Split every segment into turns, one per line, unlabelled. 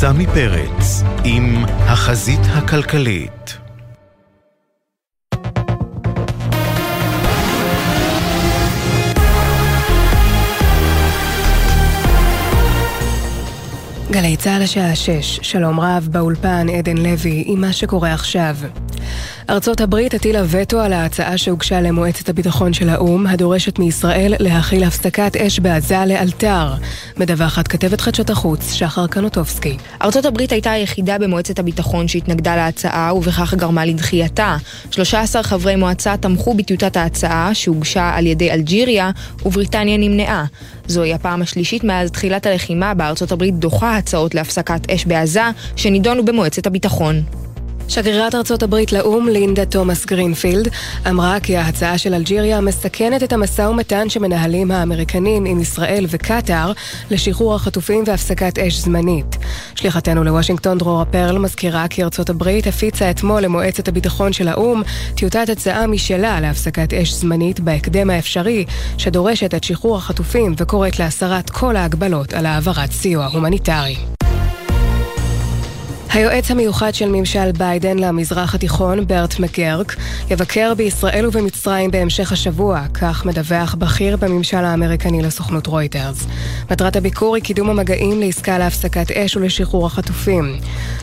סמי פרץ עם החזית הכלכלית.
גלי צה"ל השעה 6, שלום רב, באולפן עדן לוי עם מה שקורה עכשיו. ארצות הברית הטילה וטו על ההצעה שהוגשה למועצת הביטחון של האו"ם, הדורשת מישראל להכיל הפסקת אש בעזה לאלתר. מדווחת כתבת חדשות החוץ, שחר קנוטובסקי.
ארצות הברית הייתה היחידה במועצת הביטחון שהתנגדה להצעה, ובכך גרמה לדחייתה. 13 חברי מועצה תמכו בטיוטת ההצעה, שהוגשה על ידי אלג'יריה, ובריטניה נמנעה. זוהי הפעם השלישית מאז תחילת הלחימה בארצות הברית דוחה הצעות להפסקת אש בעזה, שנידונו במועצת הביטחון.
שגרירת ארצות הברית לאו"ם, לינדה תומאס גרינפילד, אמרה כי ההצעה של אלג'יריה מסכנת את המשא ומתן שמנהלים האמריקנים עם ישראל וקטאר לשחרור החטופים והפסקת אש זמנית. שליחתנו לוושינגטון דרורה פרל מזכירה כי ארצות הברית הפיצה אתמול למועצת הביטחון של האו"ם טיוטת הצעה משלה להפסקת אש זמנית בהקדם האפשרי, שדורשת את שחרור החטופים וקוראת להסרת כל ההגבלות על העברת סיוע הומניטרי. היועץ המיוחד של ממשל ביידן למזרח התיכון, ברט מקרק, יבקר בישראל ובמצרים בהמשך השבוע, כך מדווח בכיר בממשל האמריקני לסוכנות רויטרס. מטרת הביקור היא קידום המגעים לעסקה להפסקת אש ולשחרור החטופים.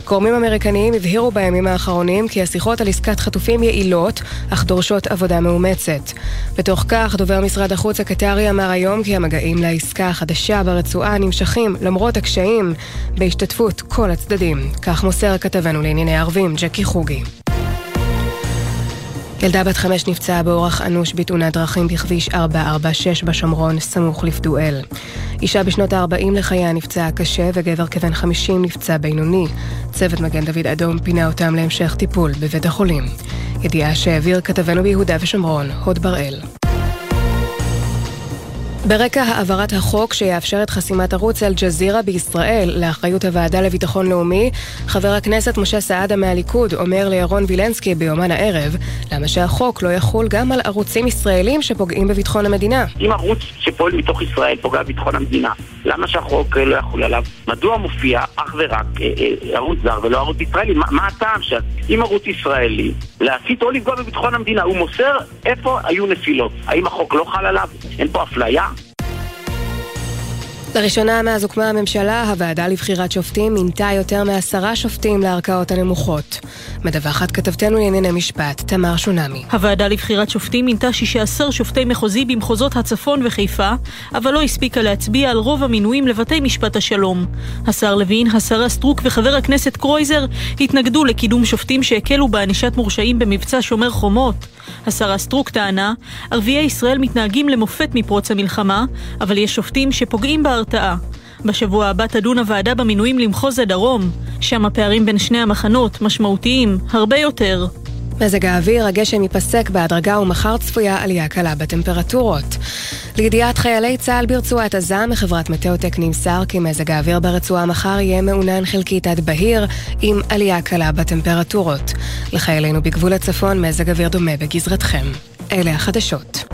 גורמים אמריקניים הבהירו בימים האחרונים כי השיחות על עסקת חטופים יעילות, אך דורשות עבודה מאומצת. בתוך כך, דובר משרד החוץ הקטרי אמר היום כי המגעים לעסקה החדשה ברצועה נמשכים למרות הקשיים בהשתתפות כל הצדדים. כך כך מוסר כתבנו לענייני ערבים, ג'קי חוגי. ילדה בת חמש נפצעה באורח אנוש בתאונת דרכים בכביש 446 בשומרון, סמוך לפדואל. אישה בשנות ה-40 לחייה נפצעה קשה וגבר כבן 50 נפצע בינוני. צוות מגן דוד אדום פינה אותם להמשך טיפול בבית החולים. ידיעה שהעביר כתבנו ביהודה ושומרון, הוד בראל. ברקע העברת החוק שיאפשר את חסימת ערוץ אל-ג'זירה בישראל לאחריות הוועדה לביטחון לאומי, חבר הכנסת משה סעדה מהליכוד אומר לירון וילנסקי ביומן הערב, למה שהחוק לא יחול גם על ערוצים ישראלים שפוגעים בביטחון המדינה.
אם ערוץ שפועל מתוך ישראל פוגע בביטחון המדינה, למה שהחוק לא יחול עליו? מדוע מופיע אך ורק אה, אה, ערוץ זר ולא ערוץ ישראלי? מה, מה הטעם שאם ערוץ ישראלי להסית או לפגוע בביטחון המדינה, הוא מוסר איפה היו נפילות? האם החוק לא חל עליו? אין פה אפליה?
לראשונה מאז הוקמה הממשלה, הוועדה לבחירת שופטים מינתה יותר מעשרה שופטים לערכאות הנמוכות. מדווחת כתבתנו לענייני משפט, תמר שונמי.
הוועדה לבחירת שופטים מינתה 16 שופטי מחוזי במחוזות הצפון וחיפה, אבל לא הספיקה להצביע על רוב המינויים לבתי משפט השלום. השר לוין, השרה סטרוק וחבר הכנסת קרויזר התנגדו לקידום שופטים שהקלו בענישת מורשעים במבצע שומר חומות. השרה סטרוק טענה, ערביי ישראל מתנהגים למופת מפרוץ המלחמה, אבל יש שופטים שפוגעים בהרתעה. בשבוע הבא תדון הוועדה במינויים למחוז הדרום, שם הפערים בין שני המחנות משמעותיים הרבה יותר.
מזג האוויר, הגשם ייפסק בהדרגה ומחר צפויה עלייה קלה בטמפרטורות. לידיעת חיילי צה"ל ברצועת עזה, מחברת מטאוטק נמסר כי מזג האוויר ברצועה מחר יהיה מעונן חלקית עד בהיר, עם עלייה קלה בטמפרטורות. לחיילינו בגבול הצפון, מזג אוויר דומה בגזרתכם. אלה החדשות.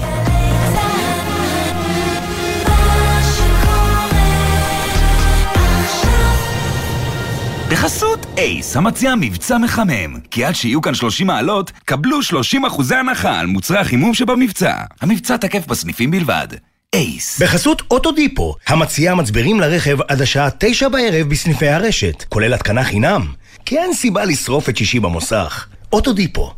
בחסות אייס, המציע מבצע מחמם. כי עד שיהיו כאן 30 מעלות, קבלו 30 אחוזי הנחה על מוצרי החימום שבמבצע. המבצע תקף בסניפים בלבד. אייס.
בחסות אוטודיפו, המציעה מצברים לרכב עד השעה 9 בערב בסניפי הרשת, כולל התקנה חינם. כי אין סיבה לשרוף את שישי במוסך. אוטודיפו.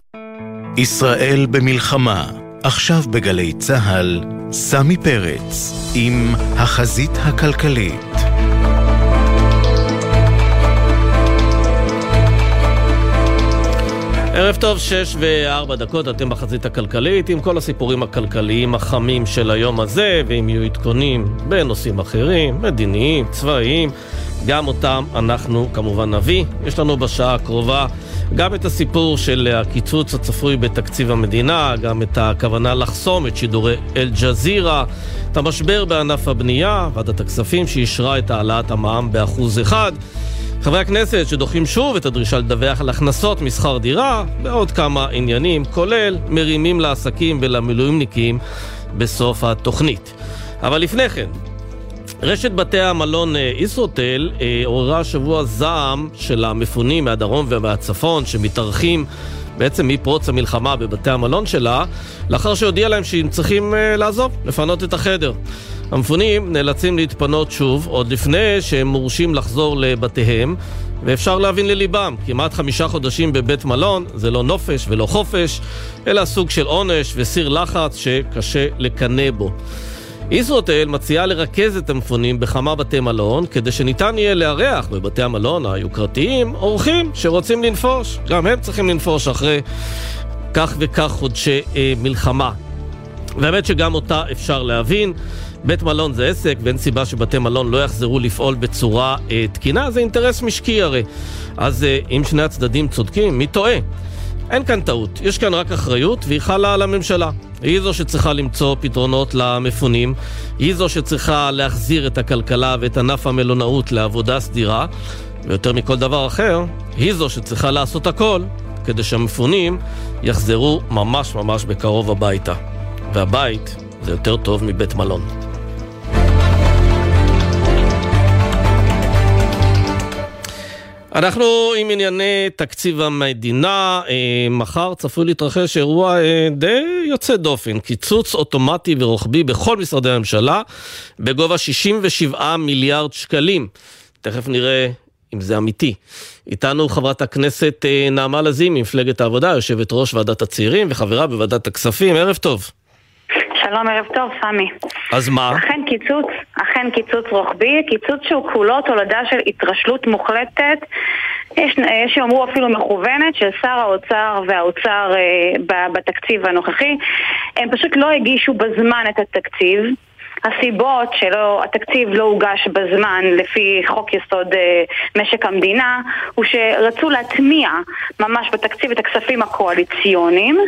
ישראל במלחמה, עכשיו בגלי צה"ל, סמי פרץ, עם החזית הכלכלית.
ערב טוב, שש וארבע דקות, אתם בחזית הכלכלית עם כל הסיפורים הכלכליים החמים של היום הזה, ואם יהיו עדכונים בנושאים אחרים, מדיניים, צבאיים, גם אותם אנחנו כמובן נביא. יש לנו בשעה הקרובה גם את הסיפור של הקיצוץ הצפוי בתקציב המדינה, גם את הכוונה לחסום את שידורי אל-ג'זירה, את המשבר בענף הבנייה, ועדת הכספים שאישרה את העלאת המע"מ באחוז אחד. חברי הכנסת שדוחים שוב את הדרישה לדווח על הכנסות משכר דירה ועוד כמה עניינים, כולל מרימים לעסקים ולמילואימניקים בסוף התוכנית. אבל לפני כן, רשת בתי המלון אה, ישרוטל אה, עוררה השבוע זעם של המפונים מהדרום ומהצפון שמתארחים בעצם מפרוץ המלחמה בבתי המלון שלה, לאחר שהודיע להם שהם צריכים אה, לעזוב, לפנות את החדר. המפונים נאלצים להתפנות שוב, עוד לפני שהם מורשים לחזור לבתיהם, ואפשר להבין לליבם, כמעט חמישה חודשים בבית מלון זה לא נופש ולא חופש, אלא סוג של עונש וסיר לחץ שקשה לקנא בו. ישרוטל מציעה לרכז את המפונים בכמה בתי מלון כדי שניתן יהיה לארח בבתי המלון היוקרתיים אורחים שרוצים לנפוש. גם הם צריכים לנפוש אחרי כך וכך חודשי אה, מלחמה. והאמת שגם אותה אפשר להבין. בית מלון זה עסק ואין סיבה שבתי מלון לא יחזרו לפעול בצורה אה, תקינה, זה אינטרס משקי הרי. אז אה, אם שני הצדדים צודקים, מי טועה? אין כאן טעות, יש כאן רק אחריות והיא חלה על הממשלה. היא זו שצריכה למצוא פתרונות למפונים, היא זו שצריכה להחזיר את הכלכלה ואת ענף המלונאות לעבודה סדירה, ויותר מכל דבר אחר, היא זו שצריכה לעשות הכל כדי שהמפונים יחזרו ממש ממש בקרוב הביתה. והבית זה יותר טוב מבית מלון. אנחנו עם ענייני תקציב המדינה, אה, מחר צפוי להתרחש אירוע אה, די יוצא דופן, קיצוץ אוטומטי ורוחבי בכל משרדי הממשלה בגובה 67 מיליארד שקלים. תכף נראה אם זה אמיתי. איתנו חברת הכנסת אה, נעמה לזימי, מפלגת העבודה, יושבת ראש ועדת הצעירים וחברה בוועדת הכספים, ערב טוב.
שלום, ערב טוב, סמי.
אז מה?
אכן קיצוץ, אכן קיצוץ רוחבי, קיצוץ שהוא כולו תולדה של התרשלות מוחלטת, יש שיאמרו אפילו מכוונת, של שר האוצר והאוצר אה, בתקציב הנוכחי. הם פשוט לא הגישו בזמן את התקציב. הסיבות שהתקציב לא הוגש בזמן לפי חוק יסוד אה, משק המדינה הוא שרצו להטמיע ממש בתקציב את הכספים הקואליציוניים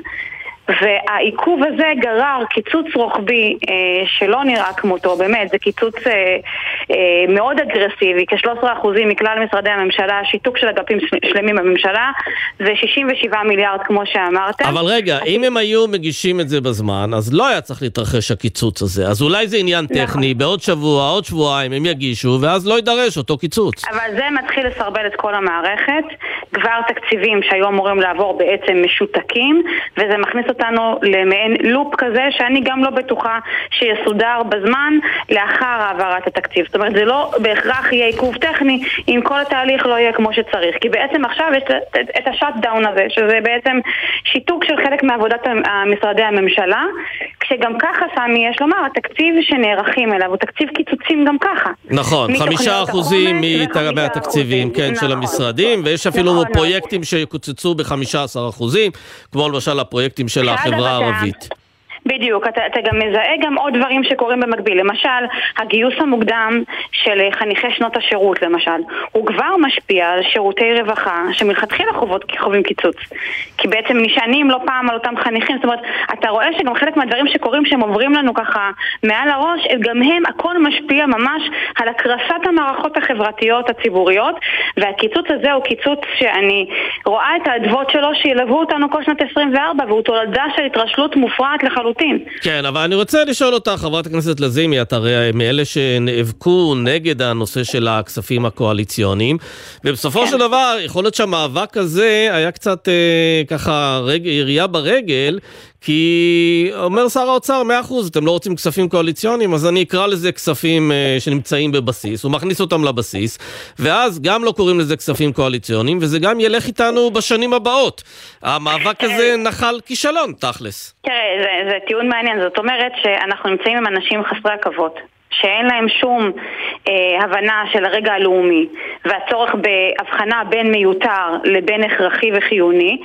והעיכוב הזה גרר קיצוץ רוחבי אה, שלא נראה כמותו, באמת, זה קיצוץ אה, אה, מאוד אגרסיבי, כ-13% מכלל משרדי הממשלה, שיתוק של אגפים שלמים בממשלה, זה 67 מיליארד כמו שאמרת.
אבל רגע, אם הם היו מגישים את זה בזמן, אז לא היה צריך להתרחש הקיצוץ הזה. אז אולי זה עניין נכון. טכני, בעוד שבוע, עוד שבועיים הם יגישו, ואז לא יידרש אותו קיצוץ.
אבל זה מתחיל לסרבל את כל המערכת. כבר תקציבים שהיו אמורים לעבור בעצם משותקים, וזה מכניס אותנו למעין לופ כזה שאני גם לא בטוחה שיסודר בזמן לאחר העברת התקציב. זאת אומרת, זה לא בהכרח יהיה עיכוב טכני אם כל התהליך לא יהיה כמו שצריך. כי בעצם עכשיו יש את ה shutdown הזה, שזה בעצם שיתוק של חלק מעבודת משרדי הממשלה, כשגם ככה, סמי, יש לומר, התקציב שנערכים אליו הוא תקציב קיצוצים גם ככה.
נכון, חמישה אחוזים מהתקציבים, כן, של נכון. המשרדים, ויש אפילו נכון, פרויקטים שיקוצצו ב-15 אחוזים, כמו למשל הפרויקטים של החברה הערבית.
בדיוק, אתה, אתה גם מזהה גם עוד דברים שקורים במקביל. למשל, הגיוס המוקדם של חניכי שנות השירות, למשל, הוא כבר משפיע על שירותי רווחה שמלכתחילה חווים קיצוץ. כי בעצם נשענים לא פעם על אותם חניכים. זאת אומרת, אתה רואה שגם חלק מהדברים שקורים שהם עוברים לנו ככה מעל הראש, גם הם, הכל משפיע ממש על הקרסת המערכות החברתיות הציבוריות, והקיצוץ הזה הוא קיצוץ שאני רואה את האדוות שלו שילוו אותנו כל שנת 24, והוא תולדה של התרשלות מופרעת לחלוטין. לחלוטין.
כן, אבל אני רוצה לשאול אותך, חברת הכנסת לזימי, את הרי מאלה שנאבקו נגד הנושא של הכספים הקואליציוניים, ובסופו כן. של דבר, יכול להיות שהמאבק הזה היה קצת אה, ככה רג, ירייה ברגל, כי אומר שר האוצר, מאה אחוז, אתם לא רוצים כספים קואליציוניים, אז אני אקרא לזה כספים אה, שנמצאים בבסיס, הוא מכניס אותם לבסיס, ואז גם לא קוראים לזה כספים קואליציוניים, וזה גם ילך איתנו בשנים הבאות. המאבק הזה נחל כישלון, תכלס.
תראה, זה, זה טיעון מעניין, זאת אומרת שאנחנו נמצאים עם אנשים חסרי עכבות. שאין להם שום אה, הבנה של הרגע הלאומי והצורך בהבחנה בין מיותר לבין הכרחי וחיוני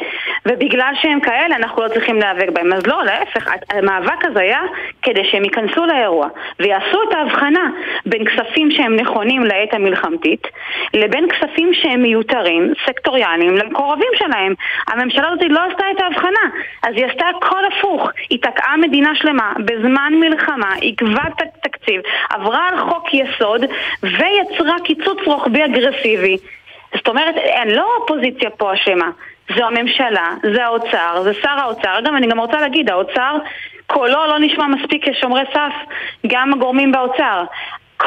ובגלל שהם כאלה אנחנו לא צריכים להיאבק בהם. אז לא, להפך, המאבק הזה היה כדי שהם ייכנסו לאירוע ויעשו את ההבחנה בין כספים שהם נכונים לעת המלחמתית לבין כספים שהם מיותרים, סקטוריאליים, למקורבים שלהם. הממשלה הזאת לא עשתה את ההבחנה, אז היא עשתה הכל הפוך. היא תקעה מדינה שלמה בזמן מלחמה, עיכבה תקציב, עברה על חוק יסוד ויצרה קיצוץ רוחבי אגרסיבי. זאת אומרת, אין, לא האופוזיציה פה אשמה, זו הממשלה, זה האוצר, זה שר האוצר. אגב, אני גם רוצה להגיד, האוצר, קולו לא נשמע מספיק כשומרי סף, גם הגורמים באוצר.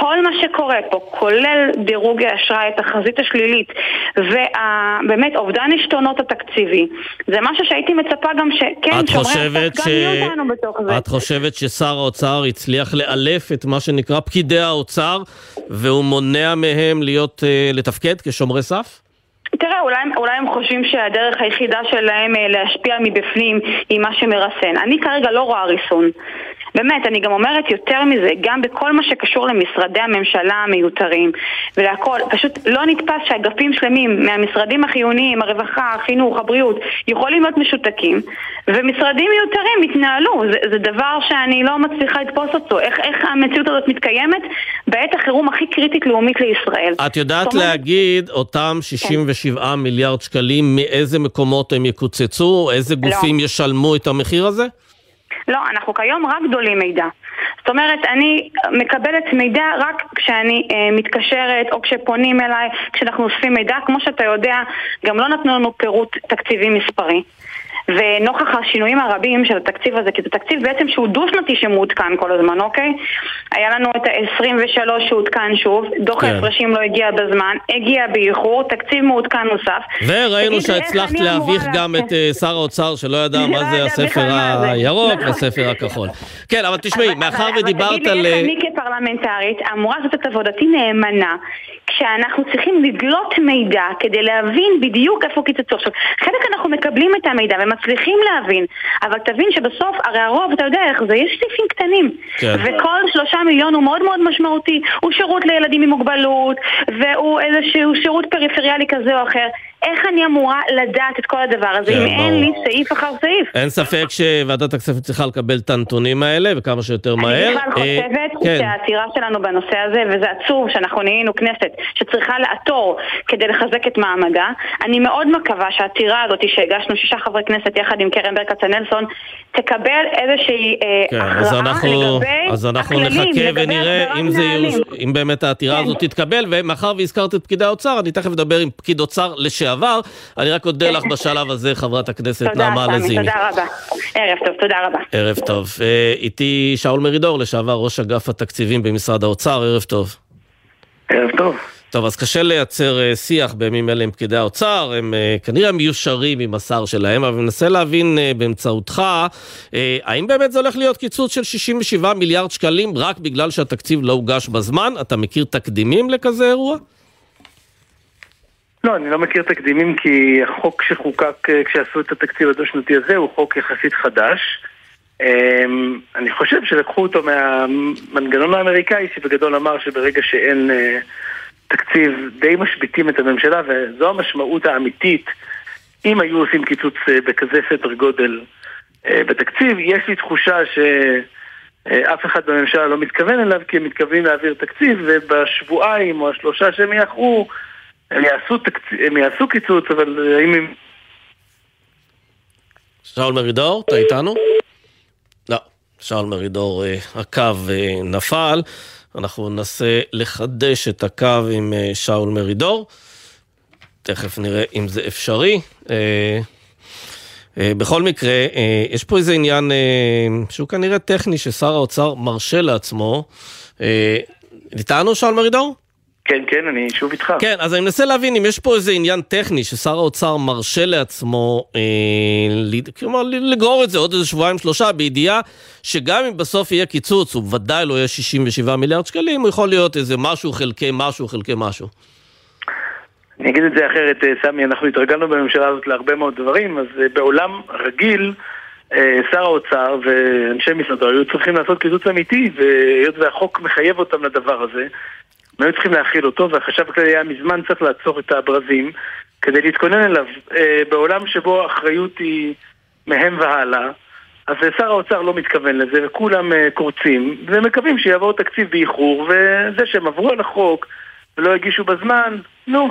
כל מה שקורה פה, כולל דירוג האשראי, התחזית השלילית, ובאמת אובדן עשתונות התקציבי, זה משהו שהייתי מצפה גם שכן,
שומרי הסף גם יהיו אותנו בתוך זה. את חושבת ששר האוצר הצליח לאלף את מה שנקרא פקידי האוצר, והוא מונע מהם להיות, אה, לתפקד כשומרי סף?
תראה, אולי, אולי הם חושבים שהדרך היחידה שלהם אה, להשפיע מבפנים היא מה שמרסן. אני כרגע לא רואה ריסון. באמת, אני גם אומרת יותר מזה, גם בכל מה שקשור למשרדי הממשלה המיותרים ולהכל, פשוט לא נתפס שאגפים שלמים מהמשרדים החיוניים, הרווחה, החינוך, הבריאות, יכולים להיות משותקים, ומשרדים מיותרים יתנהלו. זה, זה דבר שאני לא מצליחה לתפוס אותו. איך, איך המציאות הזאת מתקיימת בעת החירום הכי קריטית לאומית לישראל.
את יודעת אומרת... להגיד, אותם 67 כן. מיליארד שקלים, מאיזה מקומות הם יקוצצו? איזה לא. גופים לא. ישלמו את המחיר הזה?
לא, אנחנו כיום רק דולים מידע. זאת אומרת, אני מקבלת מידע רק כשאני אה, מתקשרת או כשפונים אליי, כשאנחנו אוספים מידע. כמו שאתה יודע, גם לא נתנו לנו פירוט תקציבי מספרי. ונוכח השינויים הרבים של התקציב הזה, כי זה תקציב בעצם שהוא דו-שנתי שמעודכן כל הזמן, אוקיי? היה לנו את ה-23 שהותקן שוב, דוח כן. ההפרשים לא הגיע בזמן, הגיע באיחור, תקציב מעודכן נוסף.
וראינו שהצלחת להביך גם את uh, שר האוצר שלא ידע מה זה הספר הירוק והספר הכחול. כן, אבל תשמעי, מאחר ודיברת על...
כפרלמנטרית אמורה לעשות את עבודתי נאמנה, כשאנחנו צריכים לדלות מידע כדי להבין בדיוק איפה קיצצו. עכשיו, חלק אנחנו מקבלים את המידע מצליחים להבין, אבל תבין שבסוף, הרי הרוב, אתה יודע איך זה, יש סעיפים קטנים. כן. וכל שלושה מיליון הוא מאוד מאוד משמעותי. הוא שירות לילדים עם מוגבלות, והוא איזשהו שירות פריפריאלי כזה או אחר. איך אני אמורה לדעת את כל הדבר הזה, כן, אם ברור. אין לי סעיף אחר סעיף?
אין ספק שוועדת הכספים צריכה לקבל את הנתונים האלה, וכמה שיותר מהר.
אני בכלל אה, חושבת כן. שהעתירה שלנו בנושא הזה, וזה עצוב שאנחנו נהיינו כנסת שצריכה לעתור כדי לחזק את מעמדה, אני מאוד מקווה שהעתירה הזאת שהגשנו שישה חברי כנסת יחד עם קרן ברקת כצנלסון, תקבל איזושהי אה, כן, הכרעה לגבי
אז אנחנו נחכה ונראה אם, זה יוש... אם באמת העתירה כן. הזאת תתקבל, ומאחר והזכרת את פקידי האוצר, אני תכף אדבר עם פקיד אוצר לשעבר. אני רק אודה לך בשלב הזה, חברת הכנסת נעמה לזימי.
תודה רבה. ערב טוב, תודה רבה.
ערב טוב. אה, איתי שאול מרידור, לשעבר ראש אגף התקציבים במשרד האוצר, ערב טוב.
ערב טוב.
טוב, אז קשה לייצר אה, שיח בימים אלה עם פקידי האוצר, הם אה, כנראה מיושרים עם השר שלהם, אבל ננסה להבין באמצעותך, האם באמת זה הולך להיות קיצוץ של 67 מיליארד שקלים רק בגלל שהתקציב לא הוגש בזמן? אתה מכיר תקדימים לכזה אירוע?
לא, אני לא מכיר תקדימים כי החוק שחוקק כשעשו את התקציב הדו-שנתי הזה הוא חוק יחסית חדש. אני חושב שלקחו אותו מהמנגנון האמריקאי שבגדול אמר שברגע שאין תקציב די משביתים את הממשלה, וזו המשמעות האמיתית אם היו עושים קיצוץ אה, בכזה סדר גודל אה, בתקציב. יש לי תחושה שאף אחד בממשלה לא מתכוון אליו, כי הם מתכוונים להעביר תקציב, ובשבועיים או השלושה שהם יאחרו, הם יעשו, תקציב, הם יעשו קיצוץ, אבל האם הם...
שאול מרידור, אתה איתנו? לא, שאול מרידור, אה, הקו נפל. אנחנו ננסה לחדש את הקו עם אה, שאול מרידור. תכף נראה אם זה אפשרי. אה, אה, בכל מקרה, יש פה איזה עניין שהוא כנראה טכני ששר האוצר מרשה לעצמו. איתנו שאול מרידור?
כן, כן, אני שוב איתך.
כן, אז אני מנסה להבין אם יש פה איזה עניין טכני ששר האוצר מרשה לעצמו, אה, כלומר לגרור את זה עוד איזה שבועיים שלושה, בידיעה שגם אם בסוף יהיה קיצוץ, הוא ודאי לא יהיה 67 מיליארד שקלים, הוא יכול להיות איזה משהו חלקי משהו חלקי משהו.
אני אגיד את זה אחרת, אה, סמי, אנחנו התרגלנו בממשלה הזאת להרבה מאוד דברים, אז אה, בעולם רגיל, אה, שר האוצר ואנשי משרדו היו צריכים לעשות קיצוץ אמיתי, והיות והחוק מחייב אותם לדבר הזה, הם היו צריכים להכיל אותו, והחשב הכללי היה מזמן צריך לעצור את הברזים כדי להתכונן אליו. אה, בעולם שבו האחריות היא מהם והלאה, אז שר האוצר לא מתכוון לזה, וכולם אה, קורצים, ומקווים שיעבור תקציב באיחור, וזה שהם עברו על החוק ולא הגישו בזמן, נו.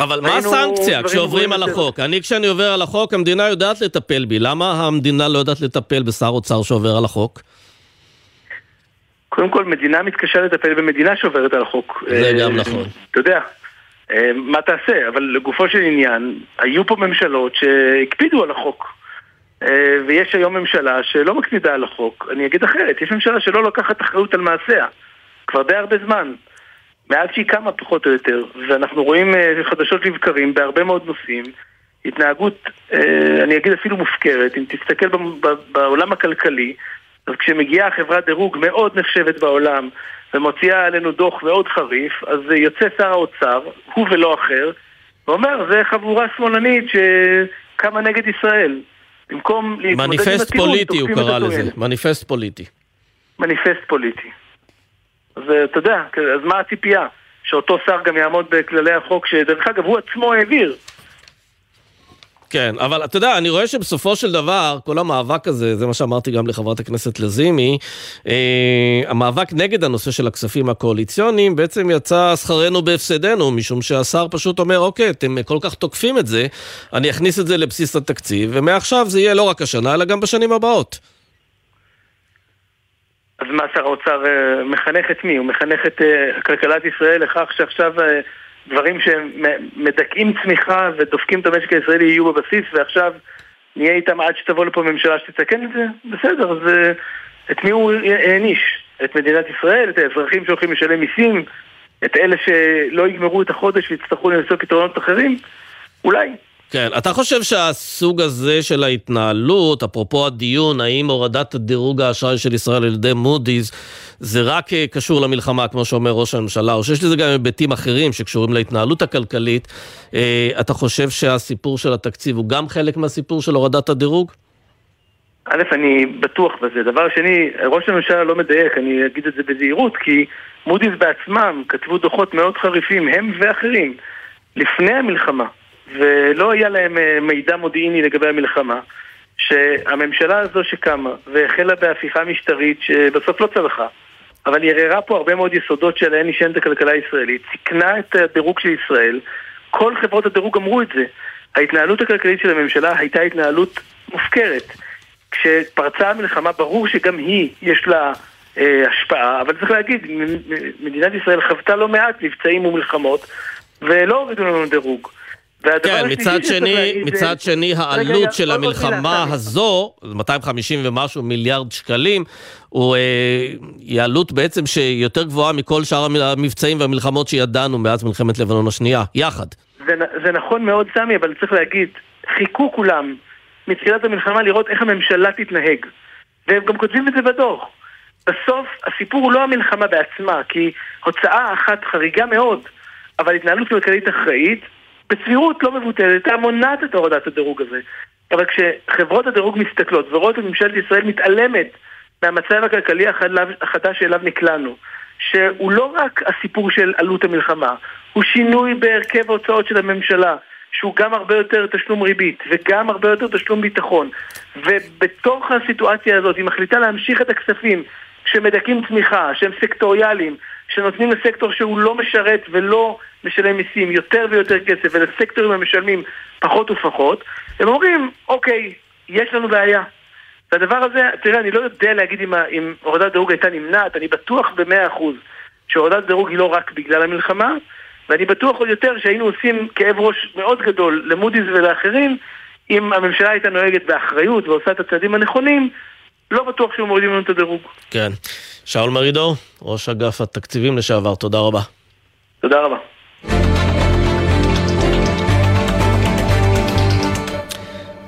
אבל מה הסנקציה כשעוברים על החוק? אני כשאני עובר על החוק, המדינה יודעת לטפל בי. למה המדינה לא יודעת לטפל בשר אוצר שעובר על החוק?
קודם כל, מדינה מתקשה לטפל במדינה שעוברת על החוק.
זה גם אה, נכון.
אתה יודע, אה, מה תעשה? אבל לגופו של עניין, היו פה ממשלות שהקפידו על החוק. אה, ויש היום ממשלה שלא מקפידה על החוק. אני אגיד אחרת, יש ממשלה שלא לוקחת אחריות על מעשיה. כבר די הרבה זמן. מאז שהיא קמה פחות או יותר, ואנחנו רואים חדשות לבקרים בהרבה מאוד נושאים, התנהגות, אני אגיד אפילו מופקרת, אם תסתכל בעולם הכלכלי, אז כשמגיעה חברת דירוג מאוד נחשבת בעולם ומוציאה עלינו דוח מאוד חריף, אז יוצא שר האוצר, הוא ולא אחר, ואומר, זה חבורה שמאלנית שקמה נגד ישראל. במקום להתמודד עם הטיעון,
מניפסט פוליטי הוא קרא לזה, מניפסט פוליטי.
מניפסט פוליטי. אז אתה יודע, אז מה הציפייה? שאותו שר גם יעמוד בכללי החוק, שדרך אגב הוא עצמו העביר.
כן, אבל אתה יודע, אני רואה שבסופו של דבר, כל המאבק הזה, זה מה שאמרתי גם לחברת הכנסת לזימי, אה, המאבק נגד הנושא של הכספים הקואליציוניים, בעצם יצא שכרנו בהפסדנו, משום שהשר פשוט אומר, אוקיי, אתם כל כך תוקפים את זה, אני אכניס את זה לבסיס התקציב, ומעכשיו זה יהיה לא רק השנה, אלא גם בשנים הבאות.
אז מה שר האוצר אה, מחנך את מי? הוא מחנך את אה, כלכלת ישראל לכך שעכשיו אה, דברים שמדכאים צמיחה ודופקים את המשק הישראלי יהיו בבסיס ועכשיו נהיה איתם עד שתבוא לפה ממשלה שתתקן את זה? בסדר, אז את מי הוא העניש? את מדינת ישראל? את האזרחים שהולכים לשלם מיסים? את אלה שלא יגמרו את החודש ויצטרכו לנסוע פתרונות אחרים? אולי.
כן, אתה חושב שהסוג הזה של ההתנהלות, אפרופו הדיון, האם הורדת דירוג האשראי של ישראל על ידי מודי'ס, זה רק אה, קשור למלחמה, כמו שאומר ראש הממשלה, או שיש לזה גם היבטים אחרים שקשורים להתנהלות הכלכלית, אה, אתה חושב שהסיפור של התקציב הוא גם חלק מהסיפור של הורדת הדירוג?
א', אני בטוח בזה. דבר שני, ראש הממשלה לא מדייק, אני אגיד את זה בזהירות, כי מודי'ס בעצמם כתבו דוחות מאוד חריפים, הם ואחרים, לפני המלחמה. ולא היה להם אה, מידע מודיעיני לגבי המלחמה, שהממשלה הזו שקמה והחלה בהפיכה משטרית שבסוף לא צלחה, אבל היא ערערה פה הרבה מאוד יסודות שעליהן נשענת הכלכלה הישראלית, סיכנה את הדירוג של ישראל, כל חברות הדירוג אמרו את זה. ההתנהלות הכלכלית של הממשלה הייתה התנהלות מופקרת. כשפרצה המלחמה ברור שגם היא יש לה אה, השפעה, אבל צריך להגיד, מדינת ישראל חוותה לא מעט מבצעים ומלחמות ולא הורידו לנו דירוג.
כן, מצד שני, מצד שני, העלות של המלחמה הזו, 250 ומשהו מיליארד שקלים, הוא, אה, היא עלות בעצם שיותר גבוהה מכל שאר המבצעים והמלחמות שידענו מאז מלחמת לבנון השנייה, יחד.
זה, זה נכון מאוד, סמי, אבל צריך להגיד, חיכו כולם מתחילת המלחמה לראות איך הממשלה תתנהג. והם גם כותבים את זה בדוח. בסוף, הסיפור הוא לא המלחמה בעצמה, כי הוצאה אחת חריגה מאוד, אבל התנהלות כלכלית אחראית, בסבירות לא מבוטלת, הייתה מונעת את הורדת הדירוג הזה. אבל כשחברות הדירוג מסתכלות ורואות את ממשלת ישראל מתעלמת מהמצב הכלכלי החדש שאליו נקלענו, שהוא לא רק הסיפור של עלות המלחמה, הוא שינוי בהרכב ההוצאות של הממשלה, שהוא גם הרבה יותר תשלום ריבית וגם הרבה יותר תשלום ביטחון. ובתוך הסיטואציה הזאת היא מחליטה להמשיך את הכספים שמדכאים צמיחה, שהם סקטוריאליים, שנותנים לסקטור שהוא לא משרת ולא משלם מיסים יותר ויותר כסף, ולסקטורים המשלמים פחות ופחות, הם אומרים, אוקיי, יש לנו בעיה. והדבר הזה, תראה, אני לא יודע להגיד אם, אם הורדת דירוג הייתה נמנעת, אני בטוח במאה אחוז שהורדת דירוג היא לא רק בגלל המלחמה, ואני בטוח עוד יותר שהיינו עושים כאב ראש מאוד גדול למודי'ס ולאחרים, אם הממשלה הייתה נוהגת באחריות ועושה את הצעדים הנכונים, לא בטוח שהיו מורידים לנו את הדירוג.
כן. שאול מרידור, ראש אגף התקציבים לשעבר, תודה רבה.
תודה רבה.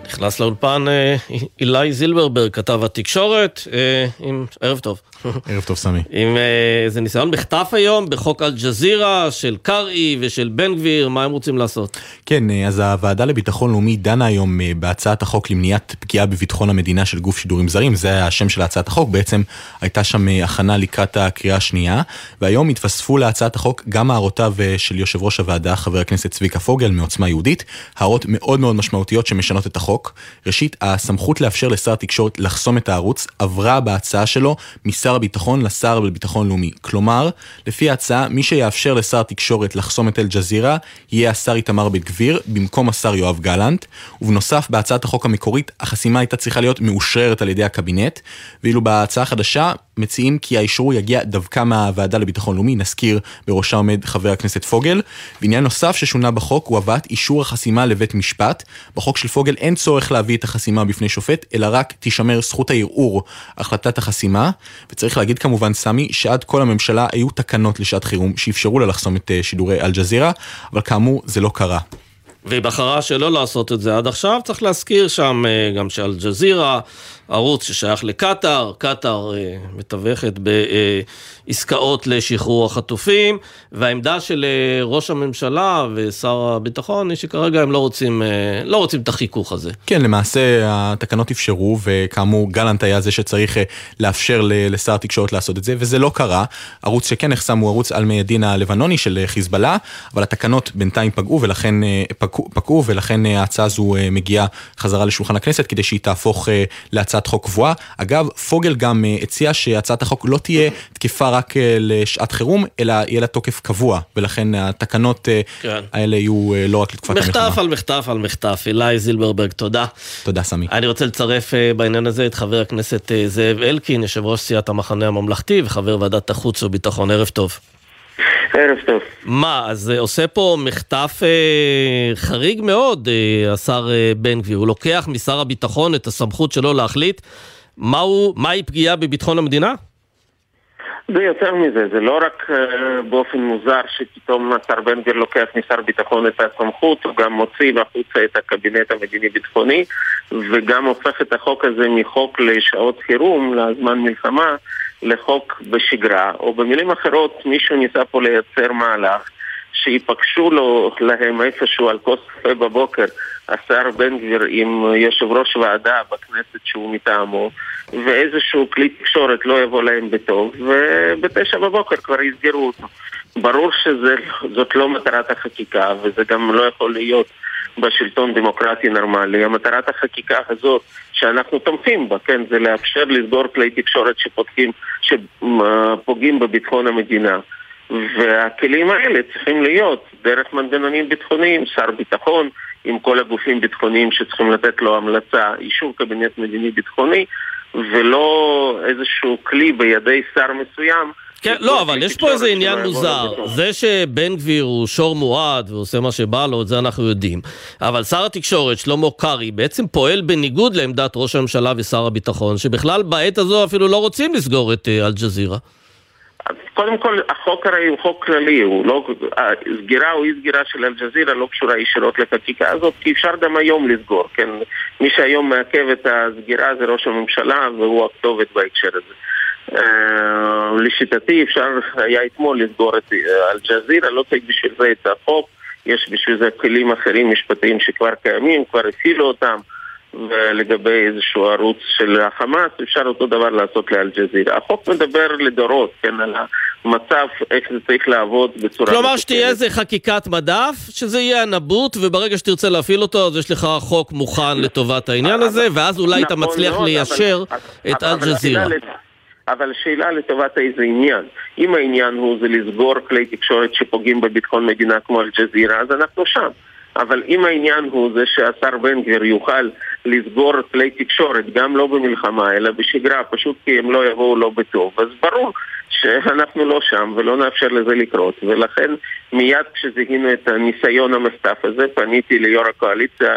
נכנס לאולפן אה, אילי זילברברג, כתב התקשורת, אה, עם... ערב טוב.
ערב טוב, סמי.
עם אה, איזה ניסיון מחטף היום בחוק אל-ג'זירה של קרעי ושל בן גביר, מה הם רוצים לעשות?
כן, אז הוועדה לביטחון לאומי דנה היום בהצעת החוק למניעת פגיעה בביטחון המדינה של גוף שידורים זרים, זה השם של הצעת החוק, בעצם הייתה שם הכנה לקראת הקריאה השנייה, והיום התווספו להצעת החוק גם הערותיו של יושב ראש הוועדה, חבר הכנסת צביקה פוגל מעוצמה יהודית, הערות מאוד מאוד משמעותיות שמשנות את החוק. ראשית, הסמכות לאפשר לשר התקשורת לחסום את הערוץ עברה בהצעה שלו משר הביטחון לשר לביטחון לאומי. כלומר, לפי ההצעה, מי שיאפשר לשר התקשורת לחסום את אל-ג'זירה יהיה השר איתמר בן גביר במקום השר יואב גלנט, ובנוסף, בהצעת החוק המקורית, החסימה הייתה צריכה להיות מאושררת על ידי הקבינט, ואילו בהצעה החדשה, מציעים כי האישור יגיע דווקא מהוועדה לביטחון לאומי, נזכיר בראשה עומד חבר הכנסת פוגל. ועניין נוסף ששונה בחוק הוא הבאת אישור החסימה לבית משפט. בחוק של פוגל אין צורך להביא את החסימה בפני שופט, אלא רק תישמר זכות הערעור החלטת החסימה. וצריך להגיד כמובן, סמי, שעד כה לממשלה היו תקנות לשעת חירום שאפשרו לה לחסום את אה, שידורי אל-ג'זירה, אבל כאמור זה לא קרה.
והיא בחרה שלא לעשות את זה עד עכשיו. צריך להזכיר שם אה, גם שאל-ג'זירה, ערוץ ששייך לקטאר, קטאר אה, מתווכת בעסקאות לשחרור החטופים, והעמדה של אה, ראש הממשלה ושר הביטחון היא שכרגע הם לא רוצים, לא רוצים את החיכוך הזה.
כן, למעשה התקנות אפשרו, וכאמור גלנט היה זה שצריך לאפשר לשר התקשורת לעשות את זה, וזה לא קרה. ערוץ שכן נחסם הוא ערוץ על מי הדין הלבנוני של חיזבאללה, אבל התקנות בינתיים פגעו ולכן פקעו, ולכן אה, ההצעה הזו אה, מגיעה חזרה לשולחן הכנסת כדי שהיא תהפוך אה, להצעת חוק קבועה. אגב, פוגל גם הציע שהצעת החוק לא תהיה תקפה רק לשעת חירום, אלא יהיה לה תוקף קבוע, ולכן התקנות כן. האלה יהיו לא רק לתקופת
המלחמה. מחטף על מחטף על מחטף. אילי זילברברג, תודה.
תודה, סמי.
אני רוצה לצרף בעניין הזה את חבר הכנסת זאב אלקין, יושב ראש סיעת המחנה הממלכתי וחבר ועדת החוץ וביטחון. ערב טוב.
ערב טוב.
מה, אז אה, עושה פה מחטף אה, חריג מאוד, אה, השר אה, בן גביר. הוא לוקח משר הביטחון את הסמכות שלו להחליט מהו, מהי פגיעה בביטחון המדינה?
זה יותר מזה, זה לא רק uh, באופן מוזר שפתאום השר בן גביר לוקח משר ביטחון את הסמכות, הוא גם מוציא החוצה את הקבינט המדיני-ביטחוני וגם הופך את החוק הזה מחוק לשעות חירום, לזמן מלחמה, לחוק בשגרה, או במילים אחרות מישהו ניסה פה לייצר מהלך שיפגשו לו, להם איפשהו על כוס קפה בבוקר השר בן גביר עם יושב ראש ועדה בכנסת שהוא מטעמו ואיזשהו כלי תקשורת לא יבוא להם בטוב ובתשע בבוקר כבר יסגרו אותו. ברור שזאת לא מטרת החקיקה וזה גם לא יכול להיות בשלטון דמוקרטי נורמלי. המטרת החקיקה הזאת שאנחנו תומכים בה, כן, זה לאפשר לסגור כלי תקשורת שפותחים, שפוגעים בביטחון המדינה. והכלים האלה צריכים להיות דרך מנגנונים ביטחוניים, שר ביטחון עם כל הגופים ביטחוניים שצריכים לתת לו המלצה, אישור קבינט מדיני ביטחוני ולא איזשהו כלי בידי שר מסוים
כן, לא, אבל יש פה איזה עניין מוזר. זה שבן גביר הוא שור מועד ועושה מה שבא לו, את זה אנחנו יודעים. אבל שר התקשורת, שלמה קרעי, בעצם פועל בניגוד לעמדת ראש הממשלה ושר הביטחון, שבכלל בעת הזו אפילו לא רוצים לסגור את אה, אל-ג'זירה.
קודם כל, החוק הרי הוא חוק כללי, הוא לא, סגירה או אי סגירה של אל-ג'זירה לא קשורה ישירות לחקיקה הזאת, כי אפשר גם היום לסגור, כן? מי שהיום מעכב את הסגירה זה ראש הממשלה והוא הכתובת בהקשר הזה. אה, לשיטתי אפשר היה אתמול לסגור את אה, אל-ג'זירה, לא צריך בשביל זה את החוק, יש בשביל זה כלים אחרים משפטיים שכבר קיימים, כבר הפעילו אותם. ולגבי איזשהו ערוץ של החמאס, אפשר אותו דבר לעשות לאל-ג'זירה. החוק מדבר לדורות, כן, על המצב, איך זה צריך לעבוד בצורה...
כלומר שתהיה איזה חקיקת מדף, שזה יהיה הנבוט, וברגע שתרצה להפעיל אותו, אז יש לך חוק מוכן לטובת העניין הזה, ואז אולי אתה נכון מצליח ליישר את אל-ג'זירה.
אבל השאלה לטובת איזה עניין. אם העניין הוא זה לסגור כלי תקשורת שפוגעים בביטחון מדינה כמו אל-ג'זירה, אז אנחנו שם. אבל אם העניין הוא זה שהשר בן גביר יוכל לסגור כלי תקשורת, גם לא במלחמה, אלא בשגרה, פשוט כי הם לא יבואו לא בטוב, אז ברור שאנחנו לא שם ולא נאפשר לזה לקרות. ולכן מיד כשזיהינו את הניסיון המסטף הזה, פניתי ליו"ר הקואליציה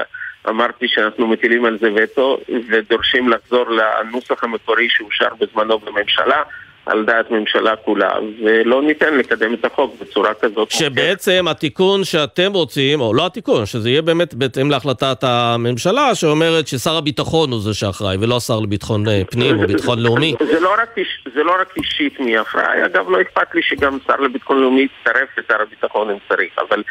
אמרתי שאנחנו מטילים על זה וטו ודורשים לחזור לנוסח המקורי שאושר בזמנו בממשלה על דעת ממשלה כולה, ולא ניתן לקדם את החוק בצורה כזאת.
שבעצם התיקון שאתם רוצים, או לא התיקון, שזה יהיה באמת בהתאם להחלטת הממשלה, שאומרת ששר הביטחון הוא זה שאחראי, ולא השר לביטחון אה, פנים או ביטחון לאומי.
זה לא, רק, זה לא רק אישית מי אחראי, אגב לא אכפת לי שגם שר לביטחון לאומי יצטרף לשר הביטחון אם צריך, אבל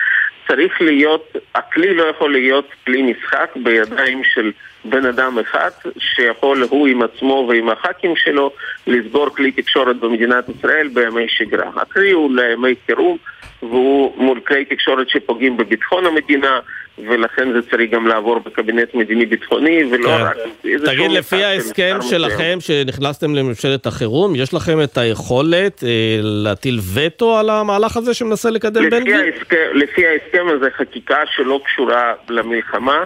צריך להיות, הכלי לא יכול להיות כלי משחק בידיים של בן אדם אחד שיכול הוא עם עצמו ועם הח"כים שלו לסגור כלי תקשורת במדינת ישראל בימי שגרה. הכלי הוא לימי חירום והוא מול כלי תקשורת שפוגעים בביטחון המדינה ולכן זה צריך גם לעבור בקבינט מדיני-ביטחוני ולא כן. רק...
תגיד, לפי ההסכם שלכם שנכנסתם לממשלת החירום, יש לכם את היכולת אה, להטיל וטו על המהלך הזה שמנסה לקדם בן גביר?
לפי ההסכם הזה חקיקה שלא קשורה למלחמה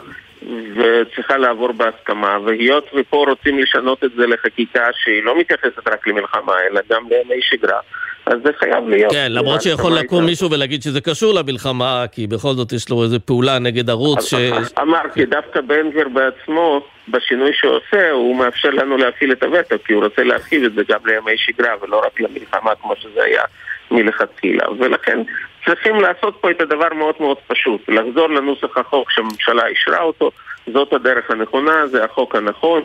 וצריכה לעבור בהסכמה, והיות ופה רוצים לשנות את זה לחקיקה שהיא לא מתייחסת רק למלחמה, אלא גם לימי שגרה, אז זה חייב להיות.
כן, למרות שיכול לקום מישהו ולהגיד שזה קשור למלחמה, כי בכל זאת יש לו איזו פעולה נגד ערוץ ש...
אמרתי, דווקא בן גביר בעצמו, בשינוי שהוא עושה, הוא מאפשר לנו להפעיל את הווטו, כי הוא רוצה להרחיב את זה גם לימי שגרה ולא רק למלחמה כמו שזה היה מלכתחילה. ולכן צריכים לעשות פה את הדבר מאוד מאוד פשוט, לחזור לנוסח החוק שהממשלה אישרה אותו, זאת הדרך הנכונה, זה החוק הנכון,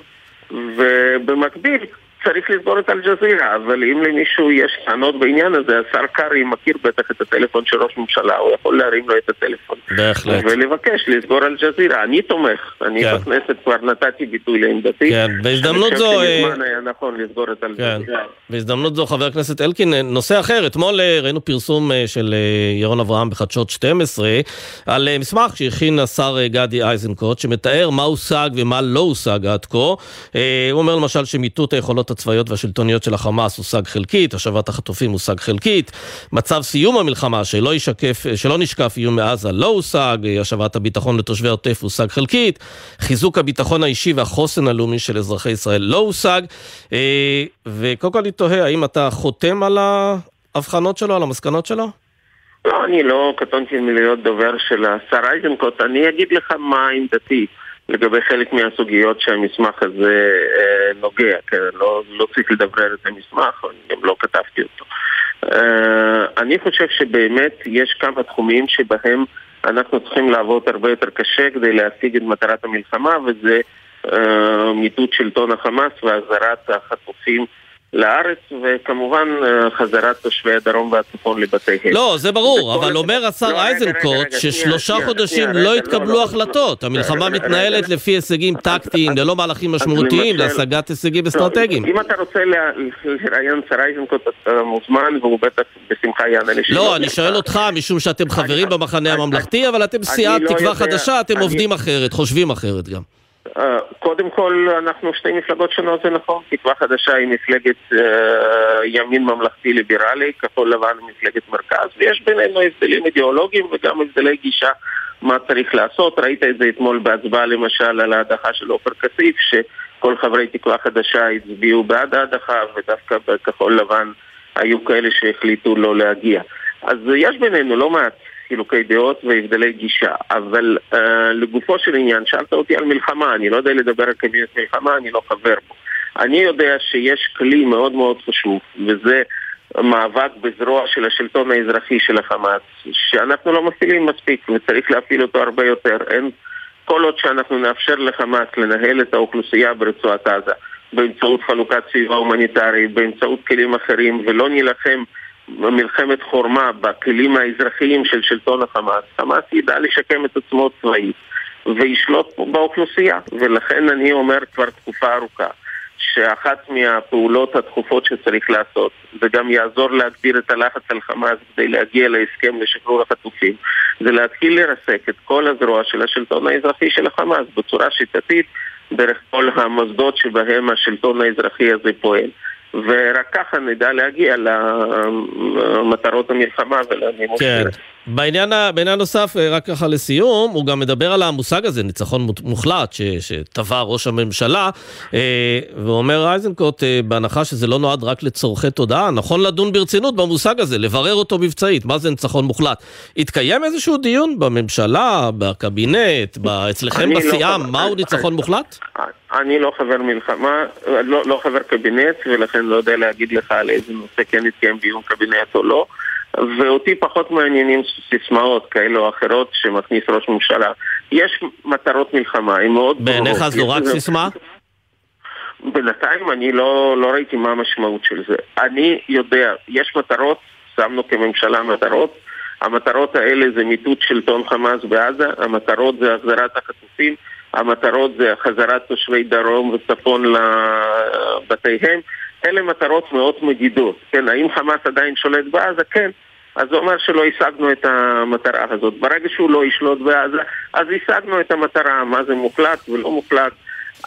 ובמקביל צריך לסגור את אל-ג'זירה, אבל אם למישהו יש טענות בעניין הזה, השר קרעי מכיר בטח את הטלפון של ראש ממשלה, הוא יכול להרים לו את הטלפון.
בהחלט.
ולבקש לסגור אל-ג'זירה. אני תומך, אני
כן.
בכנסת כבר נתתי ביטוי לעמדתי.
כן, בהזדמנות זו...
אני חושב
אה,
שמזמן היה נכון לסגור את
כן.
אל-ג'זירה.
בהזדמנות זו, חבר הכנסת אלקין, אה, נושא אחר, אתמול אה, ראינו פרסום אה, של אה, ירון אברהם בחדשות 12 על אה, מסמך שהכין השר אה, גדי איזנקוט, שמתאר מה הושג ומה לא הושג עד כה. אה, הוא אומר למשל שמיטוט היכולות הצבאיות והשלטוניות של החמאס הושג חלקית, השבת החטופים הושג חלקית, מצב סיום המלחמה שלא, ישקף, שלא נשקף איום מעזה לא הושג, השבת הביטחון לתושבי העוטף הושג חלקית, חיזוק הביטחון האישי והחוסן הלאומי של אזרחי ישראל לא הושג. אה, וקודם כל אני תוהה, האם אתה חותם על ההבחנות שלו, על המסקנות שלו?
לא, אני לא קטונתי מלהיות דובר של השר איזנקוט, אני אגיד לך מה עמדתי לגבי חלק מהסוגיות שהמסמך הזה אה, נוגע, כן, לא, לא צריך לדברר את המסמך, אני גם לא כתבתי אותו. אה, אני חושב שבאמת יש כמה תחומים שבהם אנחנו צריכים לעבוד הרבה יותר קשה כדי להשיג את מטרת המלחמה, וזה אה, מיטוט שלטון החמאס והחזרת החטופים לארץ, וכמובן אה, חזרת תושבי הדרום והצפון לבתיהם.
לא, זה ברור, אבל אומר השר
לא,
איזנקוט
רגע, שנייה,
ששלושה חודשים לא התקבלו
לא, לא,
החלטות. המלחמה מתנהלת. לפי הישגים טקטיים ללא מהלכים משמעותיים להשגת הישגים אסטרטגיים.
אם אתה רוצה לראיין שר איזנקוט, אתה מוזמן, והוא בטח בשמחה יענה לשאלות.
לא, אני שואל אותך, משום שאתם חברים במחנה הממלכתי, אבל אתם סיעת תקווה חדשה, אתם עובדים אחרת, חושבים אחרת גם.
אה, קודם כל, אנחנו שתי מפלגות שונות, זה נכון. תקווה חדשה היא מפלגת אה, ימין ממלכתי ליברלי, כחול לבן מפלגת מרכז, ויש בינינו הבדלים אידיאולוגיים וגם הבדלי גישה מה צריך לעשות. ראית את זה אתמול בהצבעה למשל על ההדחה של עופר כסיף, שכל חברי תקווה חדשה הצביעו בעד ההדחה, ודווקא בכחול לבן היו כאלה שהחליטו לא להגיע. אז יש בינינו לא מעט חילוקי דעות והבדלי גישה, אבל uh, לגופו של עניין, שאלת אותי על מלחמה, אני לא יודע לדבר על קבינט מלחמה, אני לא חבר בו. אני יודע שיש כלי מאוד מאוד חשוב, וזה מאבק בזרוע של השלטון האזרחי של החמאס, שאנחנו לא מפעילים מספיק וצריך להפעיל אותו הרבה יותר. אין, כל עוד שאנחנו נאפשר לחמאס לנהל את האוכלוסייה ברצועת עזה באמצעות חלוקת סיוע הומניטרי, באמצעות כלים אחרים, ולא נילחם מלחמת חורמה בכלים האזרחיים של שלטון החמאס, חמאס ידע לשקם את עצמו צבאית וישלוט באוכלוסייה. ולכן אני אומר כבר תקופה ארוכה שאחת מהפעולות הדחופות שצריך לעשות זה גם יעזור להגביר את הלחץ על חמאס כדי להגיע להסכם לשחרור החטופים זה להתחיל לרסק את כל הזרוע של השלטון האזרחי של החמאס בצורה שיטתית דרך כל המוסדות שבהם השלטון האזרחי הזה פועל. ורק ככה נדע להגיע למטרות המלחמה ולמימוש
כן. בעניין, בעניין נוסף, אה, רק ככה לסיום, הוא גם מדבר על המושג הזה, ניצחון מוחלט, ש- שטבע ראש הממשלה, אה, ואומר איזנקוט, אה, בהנחה שזה לא נועד רק לצורכי תודעה, נכון לדון ברצינות במושג הזה, לברר אותו מבצעית, מה זה ניצחון מוחלט. התקיים איזשהו דיון בממשלה, בקבינט, אצלכם
לא
בסיעה,
חבר-
מהו ניצחון מוחלט?
אני לא חבר מלחמה, לא, לא חבר קבינט, ולכן לא יודע להגיד לך על איזה נושא כן התקיים דיון קבינט או לא. ואותי פחות מעניינים סיסמאות כאלה או אחרות שמכניס ראש ממשלה. יש מטרות מלחמה, הן מאוד ברורות.
בעיניך זו רק סיסמה?
בינתיים אני לא, לא ראיתי מה המשמעות של זה. אני יודע, יש מטרות, שמנו כממשלה מטרות, המטרות האלה זה מיטוט שלטון חמאס בעזה, המטרות זה החזרת החטופים, המטרות זה חזרת תושבי דרום וצפון לבתיהם, אלה מטרות מאוד מדידות. כן, האם חמאס עדיין שולט בעזה? כן. אז זה אומר שלא השגנו את המטרה הזאת. ברגע שהוא לא ישלוט בעזה, אז השגנו את המטרה, מה זה מוחלט ולא מוחלט.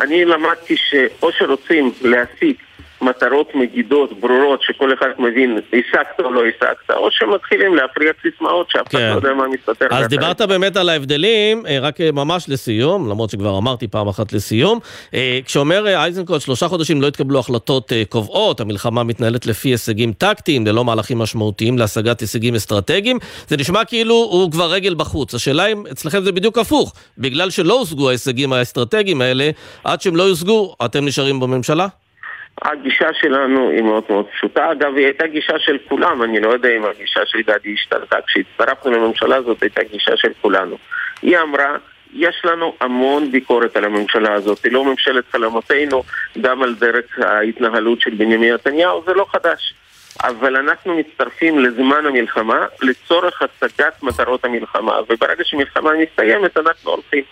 אני למדתי שאו שרוצים להשיג מטרות מדידות ברורות שכל אחד מבין השגת או לא השגת, או שמתחילים להפריח סיסמאות שאף אחד
כן.
לא יודע מה מסתתר.
אז. דיברת באמת על ההבדלים, אה, רק אה, ממש לסיום, למרות שכבר אמרתי פעם אחת לסיום. אה, כשאומר איזנקוט, שלושה חודשים לא התקבלו החלטות קובעות, המלחמה מתנהלת לפי הישגים טקטיים, ללא מהלכים משמעותיים להשגת הישגים אסטרטגיים, זה נשמע כאילו הוא כבר רגל בחוץ. השאלה אם אצלכם זה בדיוק הפוך, בגלל שלא הושגו ההישגים האסטרטגיים האלה, עד שהם לא יושגו, אתם נשארים בממשלה?
הגישה שלנו היא מאוד מאוד פשוטה. אגב, היא הייתה גישה של כולם, אני לא יודע אם הגישה של גדי השתנתה. כשהצטרפנו לממשלה הזאת הייתה גישה של כולנו. היא אמרה, יש לנו המון ביקורת על הממשלה הזאת, היא לא ממשלת חלומותינו, גם על דרך ההתנהלות של בנימין נתניהו, זה לא חדש. אבל אנחנו מצטרפים לזמן המלחמה לצורך השגת מטרות המלחמה, וברגע שמלחמה מסתיימת אנחנו הולכים.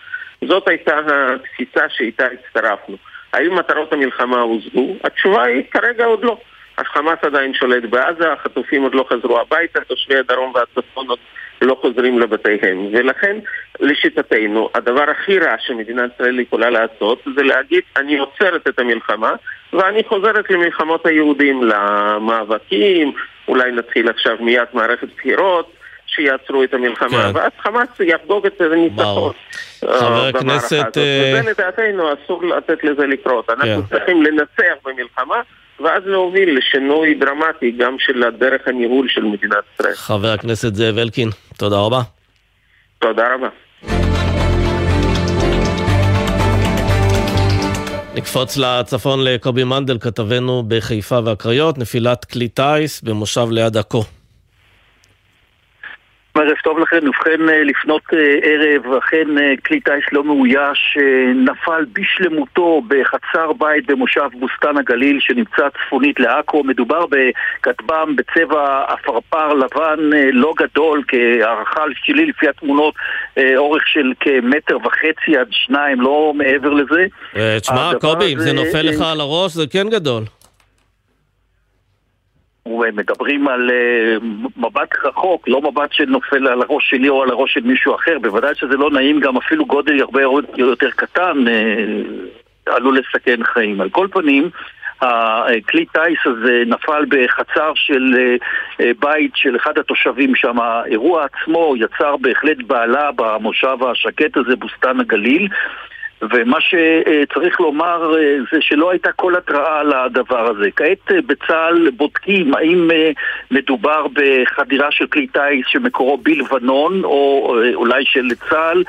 זאת הייתה התפיסה שאיתה הצטרפנו. האם מטרות המלחמה הושגו? התשובה היא כרגע עוד לא. החמאס עדיין שולט בעזה, החטופים עוד לא חזרו הביתה, תושבי הדרום והצפון עוד לא חוזרים לבתיהם. ולכן, לשיטתנו, הדבר הכי רע שמדינת ישראל יכולה לעשות זה להגיד, אני עוצרת את המלחמה ואני חוזרת למלחמות היהודים, למאבקים, אולי נתחיל עכשיו מיד מערכת בחירות. שיעצרו את המלחמה,
כן.
ואז חמאס יחגוג את הניצחון. אה,
חבר הכנסת. אה,
וזה לדעתנו אסור לתת לזה לקרות. אנחנו
כן.
צריכים לנצח במלחמה, ואז להוביל לשינוי דרמטי גם של דרך הניהול של מדינת ישראל.
חבר הכנסת זאב אלקין, תודה רבה.
תודה רבה.
נקפוץ לצפון לקובי מנדל, כתבנו בחיפה והקריות, נפילת כלי טיס במושב ליד עכו.
ערב טוב לכם, ובכן אה, לפנות אה, ערב, אכן אה, כלי טיס לא מאויש נפל בשלמותו בחצר בית במושב בוסתן הגליל שנמצא צפונית לעכו. מדובר בכטב"ם בצבע עפרפר לבן לא גדול, כהערכה שלי לפי התמונות, אורך של כמטר וחצי עד שניים, לא מעבר לזה.
תשמע, קובי, אם זה נופל לך על הראש, זה כן גדול.
מדברים על אה, מבט רחוק, לא מבט שנופל על הראש שלי או על הראש של מישהו אחר, בוודאי שזה לא נעים, גם אפילו גודל הרבה יותר קטן אה, עלול לסכן חיים. על כל פנים, הכלי טיס הזה נפל בחצר של אה, אה, בית של אחד התושבים שם. האירוע עצמו יצר בהחלט בעלה במושב השקט הזה, בוסתן הגליל. ומה שצריך לומר אה, זה שלא הייתה כל התראה על הדבר הזה. כעת אה, בצה"ל בודקים האם אה, מדובר בחדירה של כלי טיס שמקורו בלבנון או אולי של צה"ל.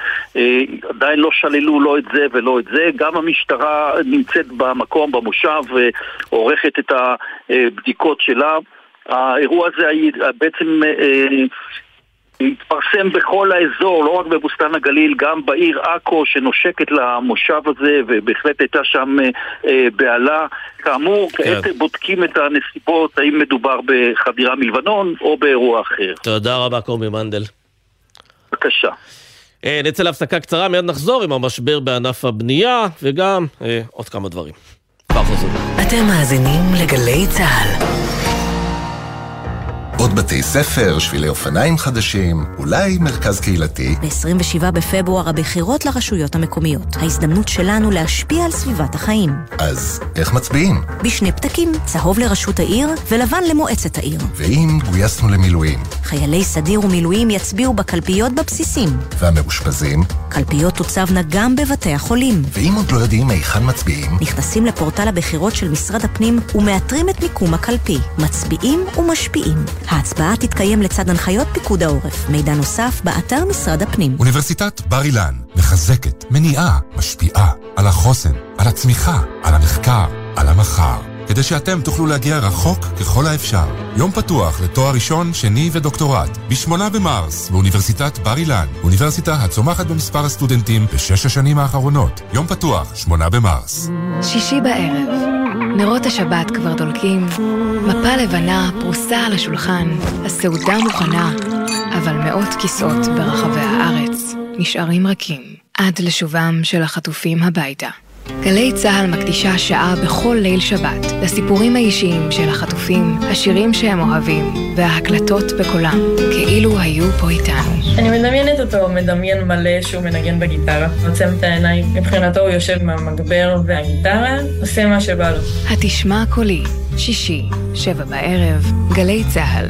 עדיין לא שללו לא את זה ולא את זה. גם המשטרה נמצאת במקום, במושב, ועורכת את הבדיקות שלה. האירוע הזה בעצם התפרסם בכל האזור, לא רק בבוסתן הגליל, גם בעיר עכו שנושקת למושב הזה, ובהחלט הייתה שם אה, אה, בהלה. כאמור, כעת בודקים את הנסיבות, האם מדובר בחדירה מלבנון או באירוע אחר.
תודה רבה, קובי מנדל.
בבקשה.
אה, נצא להפסקה קצרה, מיד נחזור עם המשבר בענף הבנייה, וגם אה, עוד כמה דברים. כבר חוזרים.
אתם מאזינים לגלי צה"ל.
עוד בתי ספר, שבילי אופניים חדשים, אולי מרכז קהילתי.
ב-27 בפברואר הבחירות לרשויות המקומיות. ההזדמנות שלנו להשפיע על סביבת החיים.
אז איך מצביעים?
בשני פתקים, צהוב לראשות העיר ולבן למועצת העיר.
ואם גויסנו למילואים,
חיילי סדיר ומילואים יצביעו בקלפיות בבסיסים.
והמאושפזים,
קלפיות תוצבנה גם בבתי החולים.
ואם עוד לא יודעים היכן מצביעים,
נכנסים לפורטל הבחירות של משרד הפנים ומאתרים את מיקום הקלפי. מצביעים ומשפיעים. ההצבעה תתקיים לצד הנחיות פיקוד העורף. מידע נוסף באתר משרד הפנים.
אוניברסיטת בר אילן מחזקת, מניעה, משפיעה על החוסן, על הצמיחה, על המחקר, על המחר. כדי שאתם תוכלו להגיע רחוק ככל האפשר. יום פתוח לתואר ראשון, שני ודוקטורט, ב-8 במרס, באוניברסיטת בר אילן. אוניברסיטה הצומחת במספר הסטודנטים בשש השנים האחרונות. יום פתוח, 8 במרס.
שישי בערב, נרות השבת כבר דולקים, מפה לבנה פרוסה על השולחן, הסעודה מוכנה, אבל מאות כיסאות ברחבי הארץ נשארים רכים עד לשובם של החטופים הביתה. גלי צה"ל מקדישה שעה בכל ליל שבת לסיפורים האישיים של החטופים, השירים שהם אוהבים וההקלטות בקולם, כאילו היו פה איתנו.
אני מדמיינת אותו מדמיין מלא שהוא מנגן בגיטרה, עוצם את העיניים, מבחינתו הוא יושב עם המגבר והגיטרה, עושה מה שבא לו.
התשמע קולי, שישי, שבע בערב, גלי צה"ל.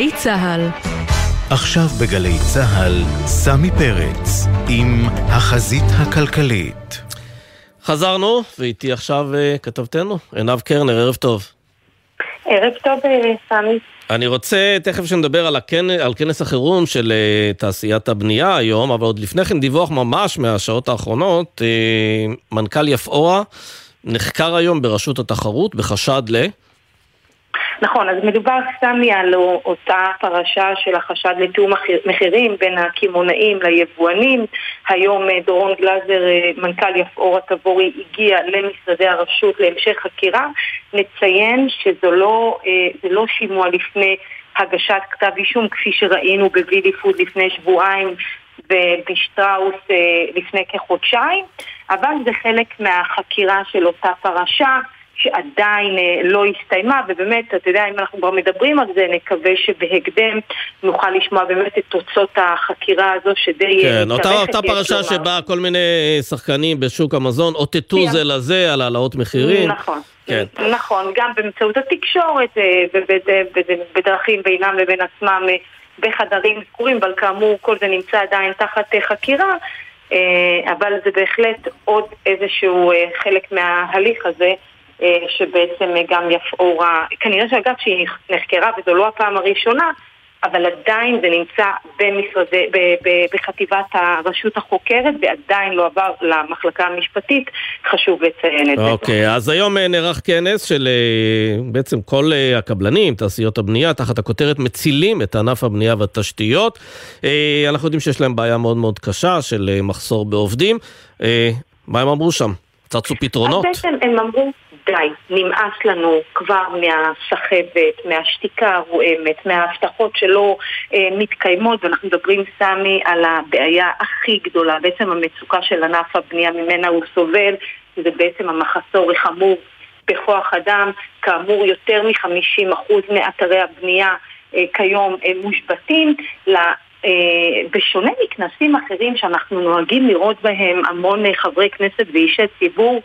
צה"ל.
עכשיו בגלי צה"ל, סמי פרץ, עם החזית הכלכלית.
חזרנו, ואיתי עכשיו uh, כתבתנו, עינב קרנר, ערב טוב.
ערב טוב, אה, סמי.
אני רוצה תכף שנדבר על, הכנ... על כנס החירום של uh, תעשיית הבנייה היום, אבל עוד לפני כן דיווח ממש מהשעות האחרונות, uh, מנכ"ל יפאורה נחקר היום ברשות התחרות בחשד ל...
נכון, אז מדובר סמי על אותה פרשה של החשד לתיאום מחירים בין הקמעונאים ליבואנים. היום אה, דורון גלזר, אה, מנכ"ל יפאורה תבורי, הגיע למשרדי הרשות להמשך חקירה. נציין שזה לא, אה, לא שימוע לפני הגשת כתב אישום, כפי שראינו בווילי פוד לפני שבועיים ובשטראוס לפני כחודשיים, אבל זה חלק מהחקירה של אותה פרשה. שעדיין אה, לא הסתיימה, ובאמת, אתה יודע, אם אנחנו כבר מדברים על זה, נקווה שבהקדם נוכל לשמוע באמת את תוצאות החקירה הזו, שדי...
אה, כן, אותה, אותה פרשה שבה כל מיני אה, שחקנים בשוק המזון אותתו כן. זה לזה על העלאות מחירים.
נכון. כן. נכון, גם באמצעות התקשורת ובדרכים בינם לבין עצמם בחדרים סגורים, אבל כאמור כל זה נמצא עדיין תחת חקירה, אבל זה בהחלט עוד איזשהו חלק מההליך הזה. אה, שבעצם גם יפאורה, כנראה שאגב שהיא נחקרה וזו לא הפעם הראשונה, אבל עדיין זה נמצא במשרדי, ב, ב, בחטיבת הרשות החוקרת ועדיין לא עבר למחלקה המשפטית, חשוב לציין את זה.
אוקיי, אז היום אה, נערך כנס של אה, בעצם כל הקבלנים, תעשיות הבנייה, תחת הכותרת מצילים את ענף הבנייה והתשתיות. אנחנו יודעים שיש להם בעיה מאוד מאוד קשה של מחסור בעובדים. מה הם אמרו שם? צצו פתרונות?
אז בעצם הם אמרו... די, נמאס לנו כבר מהסחבת, מהשתיקה הרועמת, מההבטחות שלא אה, מתקיימות, ואנחנו מדברים, סמי, על הבעיה הכי גדולה, בעצם המצוקה של ענף הבנייה ממנה הוא סובל, זה בעצם המחסור החמור בכוח אדם, כאמור יותר מ-50% מאתרי הבנייה אה, כיום אה, מושבתים. Uh, בשונה מכנסים אחרים שאנחנו נוהגים לראות בהם המון uh, חברי כנסת ואישי ציבור,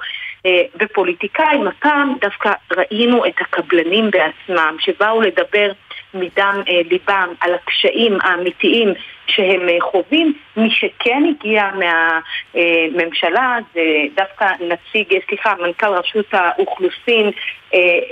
אה, ופוליטיקאים, הפעם דווקא ראינו את הקבלנים בעצמם, שבאו לדבר מדם אה, ליבם על הקשיים האמיתיים שהם אה, חווים. מי שכן הגיע מהממשלה זה דווקא נציג, סליחה, מנכ"ל רשות האוכלוסין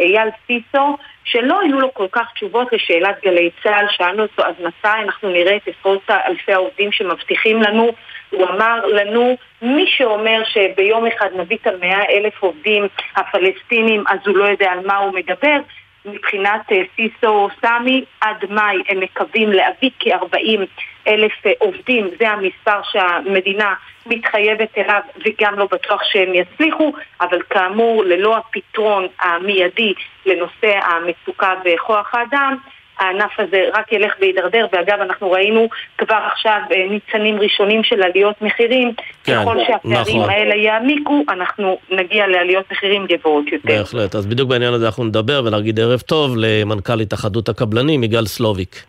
אייל סיסו, שלא היו לו כל כך תשובות לשאלת גלי צה"ל, שאלנו אותו אז מתי אנחנו נראה את עשרות אלפי העובדים שמבטיחים לנו הוא אמר לנו, מי שאומר שביום אחד נביא את המאה אלף עובדים הפלסטינים, אז הוא לא יודע על מה הוא מדבר. מבחינת אה, סיסו סמי, עד מאי הם מקווים להביא כ-40 אלף אה, עובדים, זה המספר שהמדינה מתחייבת אליו וגם לא בטוח שהם יצליחו, אבל כאמור ללא הפתרון המיידי לנושא המצוקה בכוח האדם, הענף הזה רק ילך וידרדר, ואגב אנחנו ראינו כבר עכשיו אה, ניצנים ראשונים של עליות מחירים, כן, ככל שהפערים נכון. האלה יעמיקו, אנחנו נגיע לעליות מחירים גבוהות יותר.
בהחלט, אז בדיוק בעניין הזה אנחנו נדבר ונגיד ערב טוב למנכ"ל התאחדות הקבלנים, יגאל סלוביק.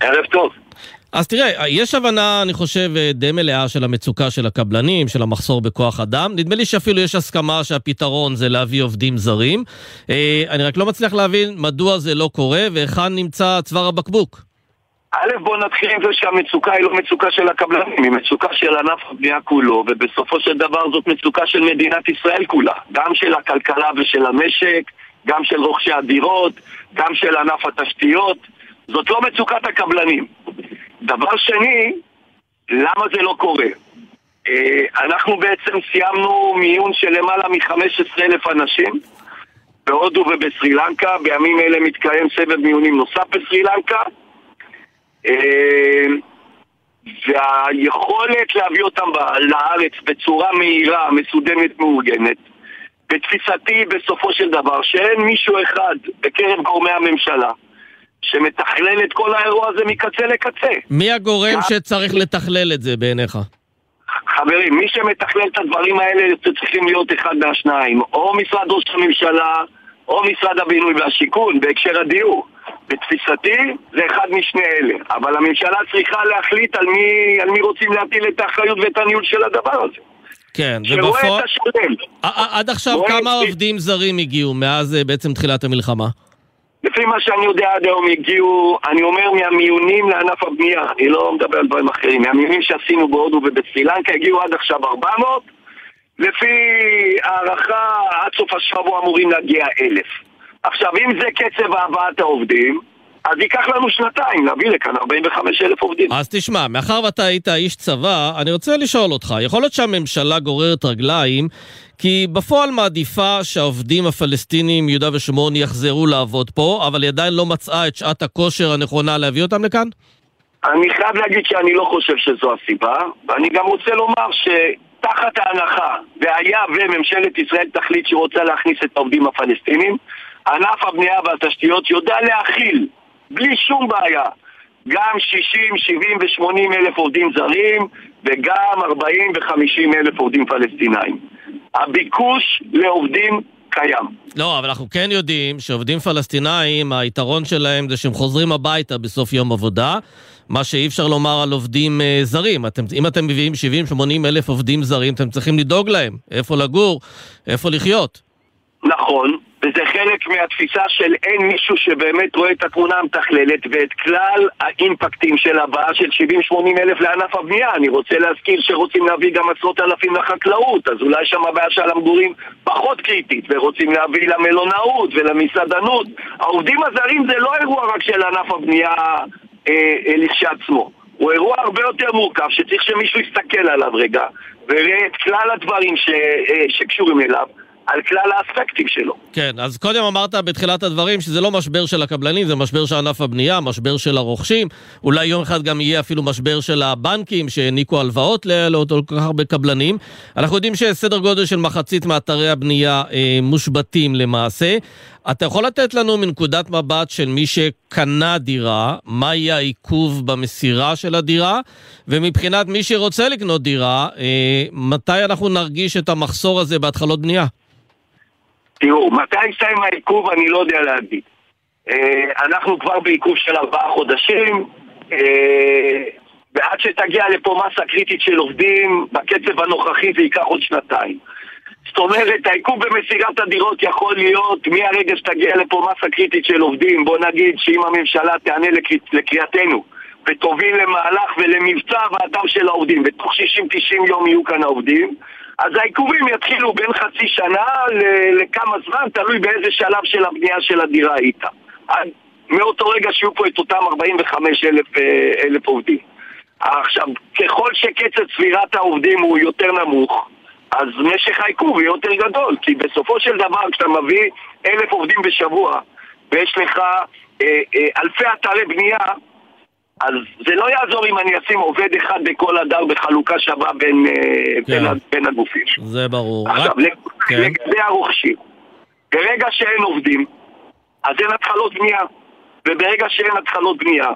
ערב טוב.
אז תראה, יש הבנה, אני חושב, די מלאה של המצוקה של הקבלנים, של המחסור בכוח אדם. נדמה לי שאפילו יש הסכמה שהפתרון זה להביא עובדים זרים. אה, אני רק לא מצליח להבין מדוע זה לא קורה והיכן נמצא צוואר הבקבוק.
א', בוא נתחיל עם זה שהמצוקה היא לא מצוקה של הקבלנים, היא מצוקה של ענף הבנייה כולו, ובסופו של דבר זאת מצוקה של מדינת ישראל כולה. גם של הכלכלה ושל המשק, גם של רוכשי הדירות, גם של ענף התשתיות. זאת לא מצוקת הקבלנים. דבר שני, למה זה לא קורה? אה, אנחנו בעצם סיימנו מיון של למעלה מ-15,000 אנשים בהודו ובסרי לנקה, בימים אלה מתקיים סבב מיונים נוסף בסרי לנקה אה, והיכולת להביא אותם לארץ בצורה מהירה, מסודמת, מאורגנת בתפיסתי בסופו של דבר שאין מישהו אחד בקרב גורמי הממשלה שמתכלל את כל האירוע הזה מקצה לקצה.
מי הגורם שצריך לתכלל את זה בעיניך?
חברים, מי שמתכלל את הדברים האלה צריכים להיות אחד מהשניים, או משרד ראש הממשלה, או משרד הבינוי והשיכון בהקשר הדיור. בתפיסתי זה אחד משני אלה, אבל הממשלה צריכה להחליט על מי, על מי רוצים להטיל את האחריות ואת הניהול של הדבר הזה.
כן,
שרואה
ובפועל...
את השלם.
עד עכשיו כמה עובדים זרים הגיעו מאז אה, בעצם תחילת המלחמה?
לפי מה שאני יודע עד היום הגיעו, אני אומר מהמיונים לענף הבנייה, אני לא מדבר על דברים אחרים, מהמיונים שעשינו בהודו ובסרי לנקה הגיעו עד עכשיו 400, לפי הערכה עד סוף השבוע אמורים להגיע 1,000. עכשיו אם זה קצב הבאת העובדים, אז ייקח לנו שנתיים להביא לכאן 45,000 עובדים.
אז תשמע, מאחר ואתה היית איש צבא, אני רוצה לשאול אותך, יכול להיות שהממשלה גוררת רגליים, כי בפועל מעדיפה שהעובדים הפלסטינים מיהודה ושומרון יחזרו לעבוד פה, אבל היא עדיין לא מצאה את שעת הכושר הנכונה להביא אותם לכאן?
אני חייב להגיד שאני לא חושב שזו הסיבה, ואני גם רוצה לומר שתחת ההנחה, והיה וממשלת ישראל תחליט שהיא רוצה להכניס את העובדים הפלסטינים, ענף הבנייה והתשתיות יודע להכיל, בלי שום בעיה, גם 60, 70 ו-80 אלף עובדים זרים, וגם 40 ו-50 אלף עובדים פלסטינאים. הביקוש לעובדים קיים.
לא, אבל אנחנו כן יודעים שעובדים פלסטינאים, היתרון שלהם זה שהם חוזרים הביתה בסוף יום עבודה, מה שאי אפשר לומר על עובדים אה, זרים. אתם, אם אתם מביאים 70-80 אלף עובדים זרים, אתם צריכים לדאוג להם, איפה לגור, איפה לחיות.
נכון, וזה חלק מהתפיסה של אין מישהו שבאמת רואה את התמונה המתכללת ואת כלל האימפקטים של הבאה של 70-80 אלף לענף הבנייה. אני רוצה להזכיר שרוצים להביא גם עשרות אלפים לחקלאות, אז אולי שם הבעיה של המגורים פחות קריטית, ורוצים להביא למלונאות ולמסעדנות. העובדים הזרים זה לא אירוע רק של ענף הבנייה אה, אה, לכשעצמו. הוא אירוע הרבה יותר מורכב, שצריך שמישהו יסתכל עליו רגע, ויראה את כלל הדברים ש, אה, שקשורים אליו. על כלל האספקטים שלו.
כן, אז קודם אמרת בתחילת הדברים שזה לא משבר של הקבלנים, זה משבר של ענף הבנייה, משבר של הרוכשים. אולי יום אחד גם יהיה אפילו משבר של הבנקים שהעניקו הלוואות ל- לעוד כל כך הרבה קבלנים. אנחנו יודעים שסדר גודל של מחצית מאתרי הבנייה אה, מושבתים למעשה. אתה יכול לתת לנו מנקודת מבט של מי שקנה דירה, מה יהיה העיכוב במסירה של הדירה, ומבחינת מי שרוצה לקנות דירה, אה, מתי אנחנו נרגיש את המחסור הזה בהתחלות בנייה?
תראו, מתי יסתיים העיכוב אני לא יודע להגיד. אה, אנחנו כבר בעיכוב של ארבעה חודשים, אה, ועד שתגיע לפה מסה קריטית של עובדים, בקצב הנוכחי זה ייקח עוד שנתיים. זאת אומרת, העיכוב במסירת הדירות יכול להיות מהרגע שתגיע לפה מסה קריטית של עובדים, בוא נגיד שאם הממשלה תענה לקר... לקריאתנו ותוביל למהלך ולמבצע הבאתם של העובדים, בתוך 60-90 יום יהיו כאן העובדים, אז העיכובים יתחילו בין חצי שנה לכמה זמן, תלוי באיזה שלב של הבנייה של הדירה היית. מאותו רגע שיהיו פה את אותם 45 אלף, אה, אלף עובדים. עכשיו, ככל שקצב צבירת העובדים הוא יותר נמוך, אז משך העיכוב יהיה יותר גדול, כי בסופו של דבר כשאתה מביא אלף עובדים בשבוע ויש לך אה, אה, אלפי אתרי בנייה, אז זה לא יעזור אם אני אשים עובד אחד בכל הדר בחלוקה שווה בין, אה, בין, ה- בין הגופים.
זה ברור.
עכשיו,
רק- כן.
לגבי הרוכשים, ברגע שאין עובדים, אז אין התחלות בנייה, וברגע שאין התחלות בנייה,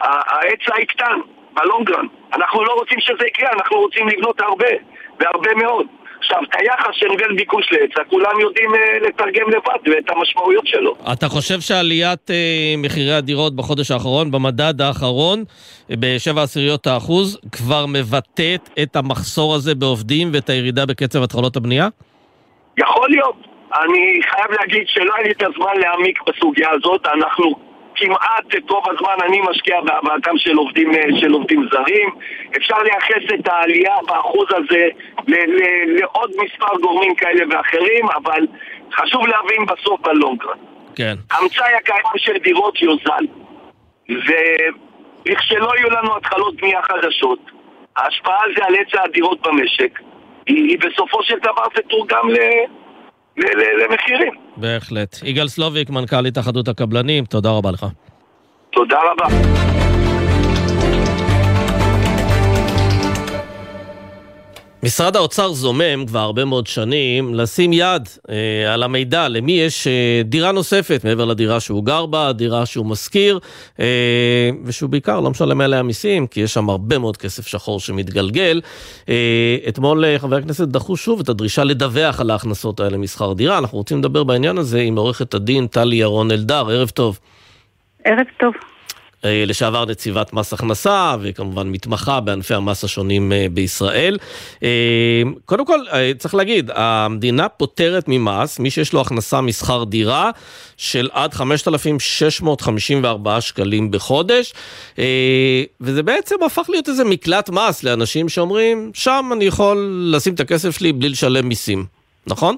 ההיצע יקטן, בלונגרן. אנחנו לא רוצים שזה יקרה, אנחנו רוצים לבנות הרבה, והרבה מאוד. עכשיו, את היחס של בין ביקוש להיצע, כולם יודעים אה, לתרגם לבד ואת המשמעויות שלו.
אתה חושב שעליית אה, מחירי הדירות בחודש האחרון, במדד האחרון, אה, בשבע עשיריות האחוז, כבר מבטאת את המחסור הזה בעובדים ואת הירידה בקצב התחלות הבנייה?
יכול להיות. אני חייב להגיד שלא היה לי את הזמן להעמיק בסוגיה הזאת, אנחנו כמעט את רוב הזמן אני משקיע בהבאתם של עובדים, אה, של עובדים זרים. אפשר לייחס את העלייה באחוז הזה ל- ל- לעוד מספר גורמים כאלה ואחרים, אבל חשוב להבין בסוף בלונגרן.
כן.
המצאי הקיים של דירות יוזל, ולכשלא יהיו לנו התחלות בנייה חדשות, ההשפעה על זה על היצע הדירות במשק, היא, היא בסופו של דבר תתורגם ל... למחירים.
בהחלט. יגאל סלוביק, מנכ"ל התאחדות הקבלנים, תודה רבה לך.
תודה רבה.
משרד האוצר זומם כבר הרבה מאוד שנים לשים יד אה, על המידע למי יש אה, דירה נוספת מעבר לדירה שהוא גר בה, דירה שהוא משכיר, אה, ושהוא בעיקר לא משלם עליה מיסים, כי יש שם הרבה מאוד כסף שחור שמתגלגל. אה, אתמול אה, חבר הכנסת דחו שוב את הדרישה לדווח על ההכנסות האלה משכר דירה. אנחנו רוצים לדבר בעניין הזה עם עורכת הדין טלי ירון אלדר, ערב טוב.
ערב טוב.
אה, לשעבר נציבת מס הכנסה, וכמובן מתמחה בענפי המס השונים אה, בישראל. אה, קודם כל, צריך להגיד, המדינה פוטרת ממס מי שיש לו הכנסה משכר דירה של עד 5,654 שקלים בחודש, וזה בעצם הפך להיות איזה מקלט מס לאנשים שאומרים, שם אני יכול לשים את הכסף שלי בלי לשלם מיסים, נכון?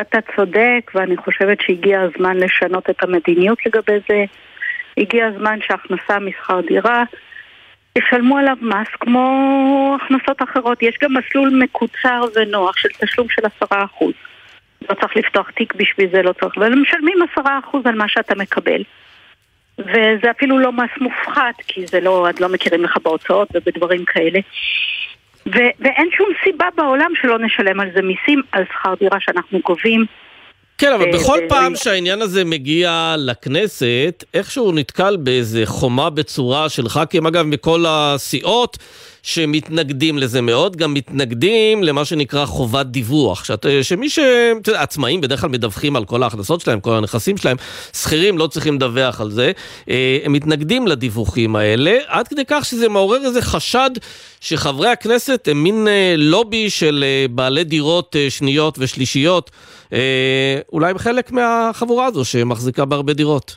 אתה צודק, ואני חושבת שהגיע הזמן לשנות את המדיניות לגבי זה. הגיע הזמן שהכנסה משכר דירה, ישלמו עליו מס כמו הכנסות אחרות. יש גם מסלול מקוצר ונוח של תשלום של עשרה אחוז. לא צריך לפתוח תיק בשביל זה, לא צריך, אבל משלמים עשרה אחוז על מה שאתה מקבל. וזה אפילו לא מס מופחת, כי זה לא, עוד לא מכירים לך בהוצאות ובדברים כאלה. ו- ואין שום סיבה בעולם שלא נשלם על זה מיסים, על שכר דירה שאנחנו גובים.
כן, אבל
אה,
בכל
אה,
פעם שהעניין הזה מגיע לכנסת, איכשהו נתקל באיזה חומה בצורה של ח"כים, אגב, מכל הסיעות, שמתנגדים לזה מאוד, גם מתנגדים למה שנקרא חובת דיווח. שאת, שמי ש... אתה יודע, עצמאים בדרך כלל מדווחים על כל ההכנסות שלהם, כל הנכסים שלהם, שכירים לא צריכים לדווח על זה. אה, הם מתנגדים לדיווחים האלה, עד כדי כך שזה מעורר איזה חשד שחברי הכנסת הם מין אה, לובי של אה, בעלי דירות שניות ושלישיות. אולי הם חלק מהחבורה הזו שמחזיקה בהרבה דירות.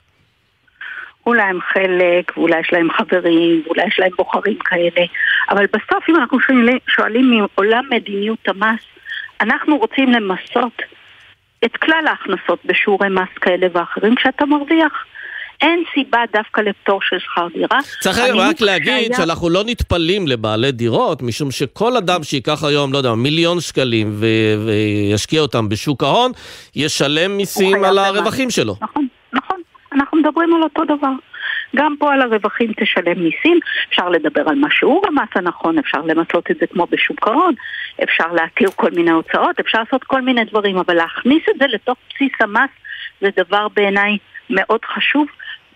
אולי הם חלק, ואולי יש להם חברים, ואולי יש להם בוחרים כאלה. אבל בסוף, אם אנחנו שואלים, שואלים מעולם מדיניות המס, אנחנו רוצים למסות את כלל ההכנסות בשיעורי מס כאלה ואחרים כשאתה מרוויח. אין סיבה דווקא לפטור של שכר דירה.
צריך רק להגיד שהיה... שאנחנו לא נטפלים לבעלי דירות, משום שכל אדם שייקח היום, לא יודע, מיליון שקלים ו... וישקיע אותם בשוק ההון, ישלם מיסים על הרווחים שלו.
נכון, נכון. אנחנו מדברים על אותו דבר. גם פה על הרווחים תשלם מיסים, אפשר לדבר על מה שיעור המס הנכון, אפשר למצות את זה כמו בשוק ההון, אפשר להתיר כל מיני הוצאות, אפשר לעשות כל מיני דברים, אבל להכניס את זה לתוך בסיס המס זה דבר בעיניי מאוד חשוב,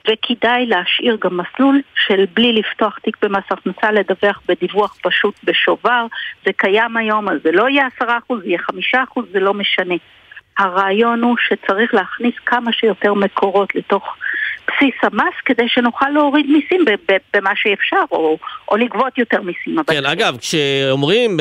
וכדאי להשאיר גם מסלול של בלי לפתוח תיק במס הכנסה, לדווח בדיווח פשוט בשובר. זה קיים היום, אז זה לא יהיה עשרה אחוז, זה יהיה חמישה אחוז, זה לא משנה. הרעיון הוא שצריך להכניס כמה שיותר מקורות לתוך בסיס המס כדי שנוכל להוריד מיסים במה שאפשר, או, או לגבות יותר מיסים.
כן, אגב, כשאומרים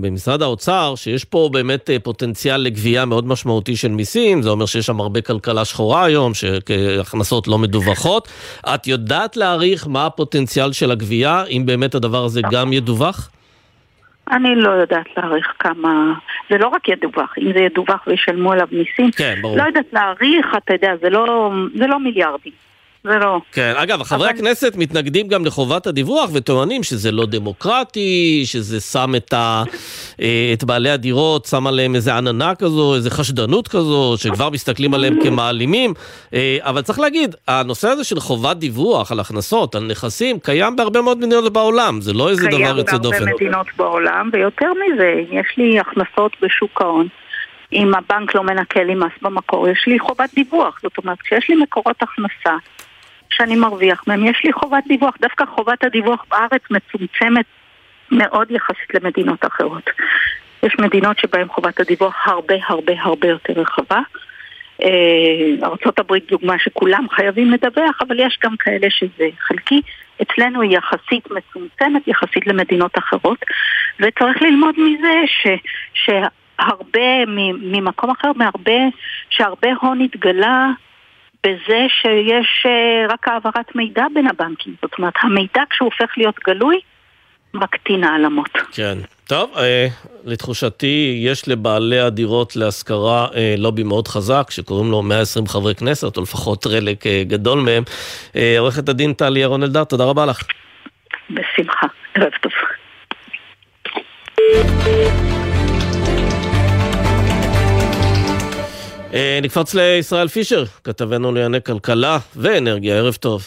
במשרד האוצר שיש פה באמת אה, פוטנציאל לגבייה מאוד משמעותי של מיסים, זה אומר שיש שם הרבה כלכלה שחורה היום, שהכנסות לא מדווחות. את יודעת להעריך מה הפוטנציאל של הגבייה, אם באמת הדבר הזה גם ידווח?
אני לא יודעת להעריך כמה... זה לא רק ידווח, אם זה ידווח וישלמו עליו מיסים.
כן, ברור.
לא יודעת להעריך, אתה יודע, זה לא, זה לא מיליארדים. זה לא.
כן, אגב, חברי אבל... הכנסת מתנגדים גם לחובת הדיווח וטוענים שזה לא דמוקרטי, שזה שם את, ה... אה, את בעלי הדירות, שם עליהם איזה עננה כזו, איזה חשדנות כזו, שכבר מסתכלים עליהם כמעלימים. אה, אבל צריך להגיד, הנושא הזה של חובת דיווח על הכנסות, על נכסים, קיים בהרבה מאוד מדינות בעולם, זה לא איזה דבר יוצא דופן.
קיים בהרבה מדינות בעולם, ויותר מזה, יש לי הכנסות בשוק ההון. אם הבנק לא מנקה לי מס במקור, יש לי חובת דיווח. זאת אומרת, כשיש לי מקורות הכנסה, שאני מרוויח מהם, יש לי חובת דיווח. דווקא חובת הדיווח בארץ מצומצמת מאוד יחסית למדינות אחרות. יש מדינות שבהן חובת הדיווח הרבה הרבה הרבה יותר רחבה. אה, ארה"ב דוגמה שכולם חייבים לדווח, אבל יש גם כאלה שזה חלקי. אצלנו היא יחסית מצומצמת יחסית למדינות אחרות, וצריך ללמוד מזה ש, שהרבה, ממקום אחר, מהרבה, שהרבה הון התגלה בזה שיש אה, רק העברת מידע בין הבנקים. זאת אומרת, המידע כשהוא הופך להיות גלוי, מקטין העלמות.
כן. טוב, אה, לתחושתי, יש לבעלי הדירות להשכרה אה, לובי מאוד חזק, שקוראים לו 120 חברי כנסת, או לפחות חלק אה, גדול מהם. אה, עורכת הדין טלי ירון אלדר, תודה רבה לך.
בשמחה, ערב טוב.
אה, נקפוץ לישראל פישר, כתבנו לענייני כלכלה ואנרגיה, ערב טוב.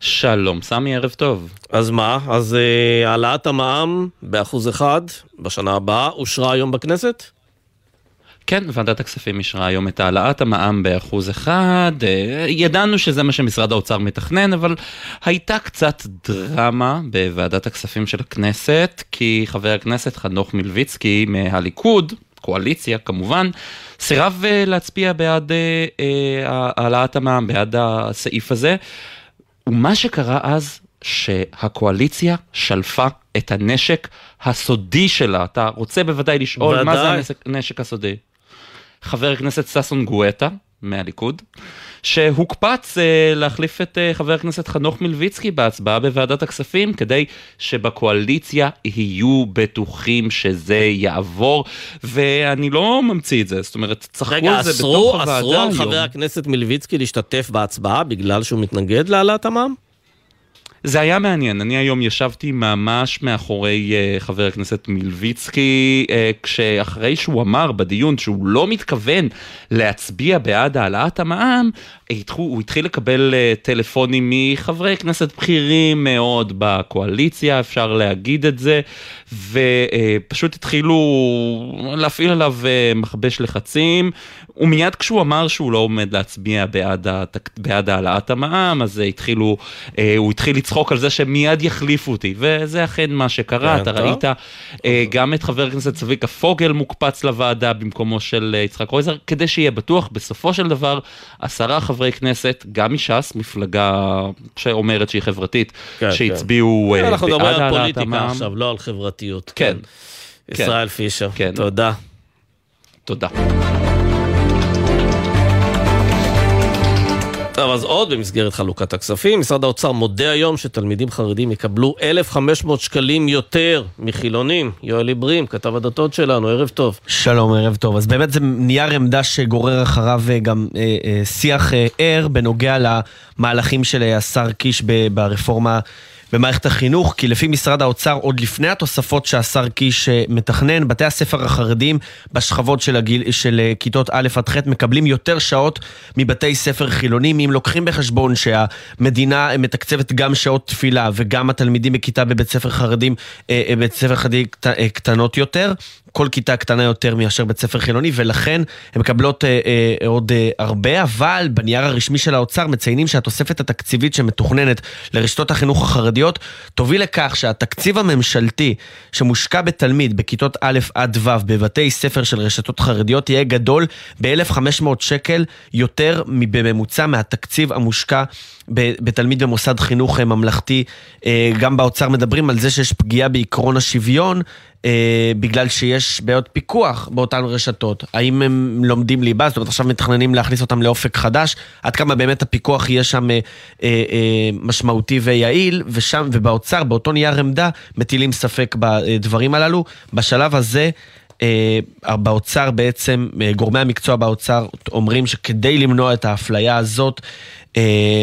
שלום, סמי, ערב טוב.
אז מה? אז אה, העלאת המע"מ באחוז אחד בשנה הבאה אושרה היום בכנסת?
כן, ועדת הכספים אישרה היום את העלאת המע"מ באחוז אחד. אה, ידענו שזה מה שמשרד האוצר מתכנן, אבל הייתה קצת דרמה בוועדת הכספים של הכנסת, כי חבר הכנסת חנוך מלביצקי מהליכוד, קואליציה כמובן, סירב אה, להצביע בעד אה, העלאת המע"מ, בעד הסעיף הזה. ומה שקרה אז, שהקואליציה שלפה את הנשק הסודי שלה. אתה רוצה בוודאי לשאול ודאי. מה זה הנשק הסודי? חבר הכנסת ששון גואטה מהליכוד, שהוקפץ אה, להחליף את אה, חבר הכנסת חנוך מלביצקי בהצבעה בוועדת הכספים, כדי שבקואליציה יהיו בטוחים שזה יעבור, ואני לא ממציא את זה, זאת אומרת, צחקו על זה בתוך הוועדה
היום. רגע, אסרו על חבר הכנסת מלביצקי להשתתף בהצבעה בגלל שהוא מתנגד להעלאת המע"מ?
זה היה מעניין, אני היום ישבתי ממש מאחורי uh, חבר הכנסת מלביצקי, uh, כשאחרי שהוא אמר בדיון שהוא לא מתכוון להצביע בעד העלאת המע"מ, הוא התחיל לקבל uh, טלפונים מחברי כנסת בכירים מאוד בקואליציה, אפשר להגיד את זה, ופשוט uh, התחילו להפעיל עליו uh, מכבש לחצים, ומיד כשהוא אמר שהוא לא עומד להצביע בעד, התק... בעד העלאת המע"מ, אז התחילו, הוא התחיל לצחוק. על זה שמיד יחליפו אותי, וזה אכן מה שקרה, כן, אתה ראית אה, גם את חבר הכנסת צביקה פוגל מוקפץ לוועדה במקומו של אה, יצחק קרויזר, כדי שיהיה בטוח, בסופו של דבר, עשרה חברי כנסת, גם מש"ס, מפלגה שאומרת שהיא חברתית, כן, שהצביעו
כן. אה, בעד העלאת המע"מ. אנחנו מדברים על פוליטיקה עכשיו, לא על חברתיות.
כן.
כן. ישראל פישר, כן. תודה.
תודה.
טוב, אז עוד במסגרת חלוקת הכספים, משרד האוצר מודה היום שתלמידים חרדים יקבלו 1,500 שקלים יותר מחילונים. יואל עיברים, כתב הדתות שלנו, ערב טוב.
שלום, ערב טוב. אז באמת זה נייר עמדה שגורר אחריו אה, גם אה, אה, שיח אה, ער בנוגע למהלכים של אה, השר קיש ברפורמה במערכת החינוך, כי לפי משרד האוצר, עוד לפני התוספות שהשר קיש אה, מתכנן, בתי הספר החרדיים בשכבות של, הגיל, של אה, כיתות א' עד ח' מקבלים יותר שעות מבתי ספר חילונים, אם לוקחים בחשבון שהמדינה מתקצבת גם שעות תפילה וגם התלמידים בכיתה בבית ספר חרדים, אה, בית ספר חרדי קטנות יותר, כל כיתה קטנה יותר מאשר בית ספר חילוני, ולכן הן מקבלות אה, אה, עוד אה, הרבה, אבל בנייר הרשמי של האוצר מציינים שהתוספת התקציבית שמתוכננת לרשתות החינוך החרדיות תוביל לכך שהתקציב הממשלתי שמושקע בתלמיד בכיתות א' עד ו' בבתי ספר של רשתות חרדיות יהיה גדול ב-1,500 שקל יותר בממוצע מהתקציב המושקע בתלמיד במוסד חינוך אה, ממלכתי. אה, גם באוצר מדברים על זה שיש פגיעה בעקרון השוויון. אה, בגלל שיש בעיות פיקוח באותן רשתות. האם הם לומדים ליבה? זאת אומרת, עכשיו מתכננים להכניס אותם לאופק חדש, עד כמה באמת הפיקוח יהיה שם אה, אה, משמעותי ויעיל, ושם, ובאוצר, באותו נייר עמדה, מטילים ספק בדברים הללו. בשלב הזה... Uh, באוצר בעצם, uh, גורמי המקצוע באוצר אומרים שכדי למנוע את האפליה הזאת,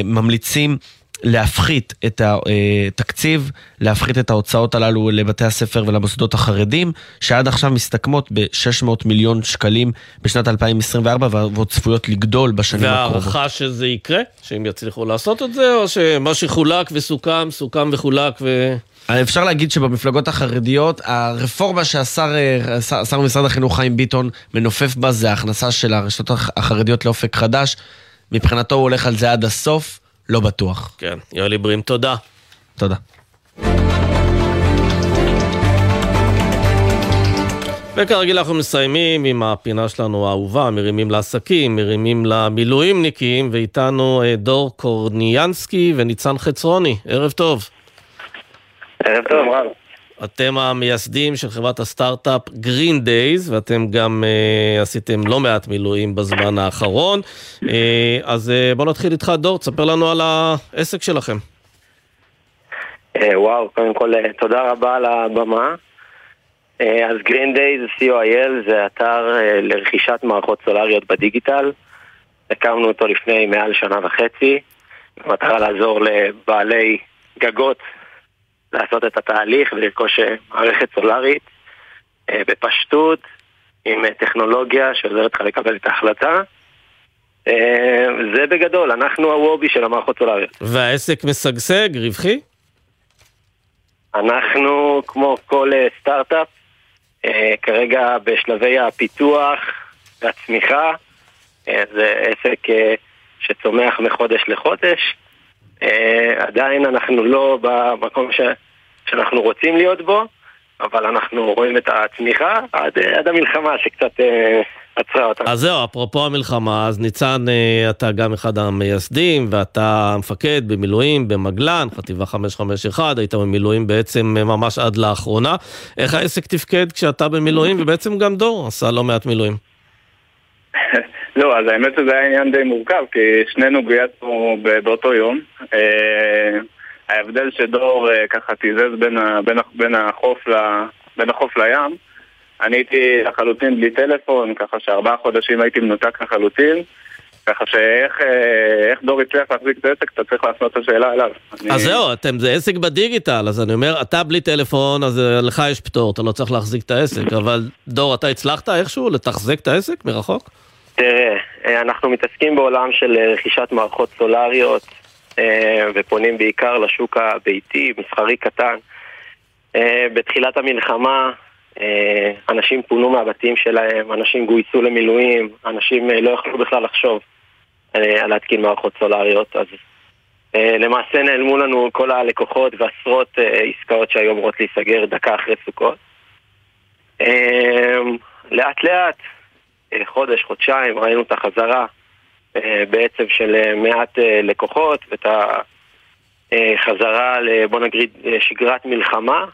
ממליצים להפחית את התקציב, להפחית את ההוצאות הללו לבתי הספר ולמוסדות החרדים, שעד עכשיו מסתכמות ב-600 מיליון שקלים בשנת 2024 ועוד צפויות לגדול בשנים הקרובות.
והערכה שזה יקרה? שהם יצליחו לעשות את זה, או שמה שחולק וסוכם, סוכם וחולק ו...
אפשר להגיד שבמפלגות החרדיות, הרפורמה שהשר שר במשרד החינוך חיים ביטון מנופף בה זה ההכנסה של הרשתות החרדיות לאופק חדש. מבחינתו הוא הולך על זה עד הסוף. לא בטוח.
כן, יואל עיברים, תודה.
תודה.
וכרגיל אנחנו מסיימים עם הפינה שלנו האהובה, מרימים לעסקים, מרימים למילואימניקים, ואיתנו אה, דור קורניאנסקי וניצן חצרוני. ערב טוב.
ערב טוב, רב.
אתם המייסדים של חברת הסטארט-אפ Green Days, ואתם גם uh, עשיתם לא מעט מילואים בזמן האחרון. Uh, אז uh, בואו נתחיל איתך, דור, תספר לנו על העסק שלכם.
Uh, וואו, קודם כל תודה רבה על הבמה. Uh, אז Green Days, co.il, זה אתר uh, לרכישת מערכות סולריות בדיגיטל. הקמנו אותו לפני מעל שנה וחצי, במטרה לעזור לבעלי גגות לעשות את התהליך ולרכוש אה, מערכת סולארית. אה, בפשטות, עם אה, טכנולוגיה שעוזרת לך לקבל את ההחלטה. זה בגדול, אנחנו הוובי של המערכות סולריות.
והעסק משגשג, רווחי?
אנחנו, כמו כל סטארט-אפ, כרגע בשלבי הפיתוח והצמיחה. זה עסק שצומח מחודש לחודש. אה, עדיין אנחנו לא במקום ש... שאנחנו רוצים להיות בו, אבל אנחנו רואים את הצמיחה עד, אה, עד המלחמה שקצת אה, עצרה אותנו.
אז זהו, אפרופו המלחמה, אז ניצן, אתה גם אחד המייסדים, ואתה מפקד במילואים במגלן, חטיבה 551, היית במילואים בעצם ממש עד לאחרונה. איך העסק תפקד כשאתה במילואים, ובעצם גם דור עשה לא מעט מילואים?
לא, אז האמת שזה היה עניין די מורכב, כי שנינו גייסנו באותו יום. אה, ההבדל שדור אה, ככה תיזז בין, בין, בין, החוף ל- בין החוף לים, אני הייתי לחלוטין בלי טלפון, ככה שארבעה חודשים הייתי מנותק לחלוטין, ככה שאיך אה, דור הצליח להחזיק את העסק, אתה צריך להפנות את השאלה אליו. אני-
אז זהו, אתם, זה עסק בדיגיטל, אז אני אומר, אתה בלי טלפון, אז לך יש פטור, אתה לא צריך להחזיק את העסק, אבל דור, אתה הצלחת איכשהו לתחזק את העסק מרחוק?
תראה, אה, אנחנו מתעסקים בעולם של אה, רכישת מערכות סולריות אה, ופונים בעיקר לשוק הביתי, מסחרי קטן. בתחילת המלחמה אנשים פונו מהבתים שלהם, אנשים גויסו למילואים, אנשים לא יכלו בכלל לחשוב על להתקין מערכות סולריות, אז למעשה נעלמו לנו כל הלקוחות ועשרות עסקאות שהיו אמורות להיסגר דקה אחרי סוכות. לאט לאט חודש, חודשיים, ראינו את החזרה אה, בעצם של אה, מעט אה, לקוחות ואת החזרה, ל- בוא נגיד, אה, שגרת מלחמה.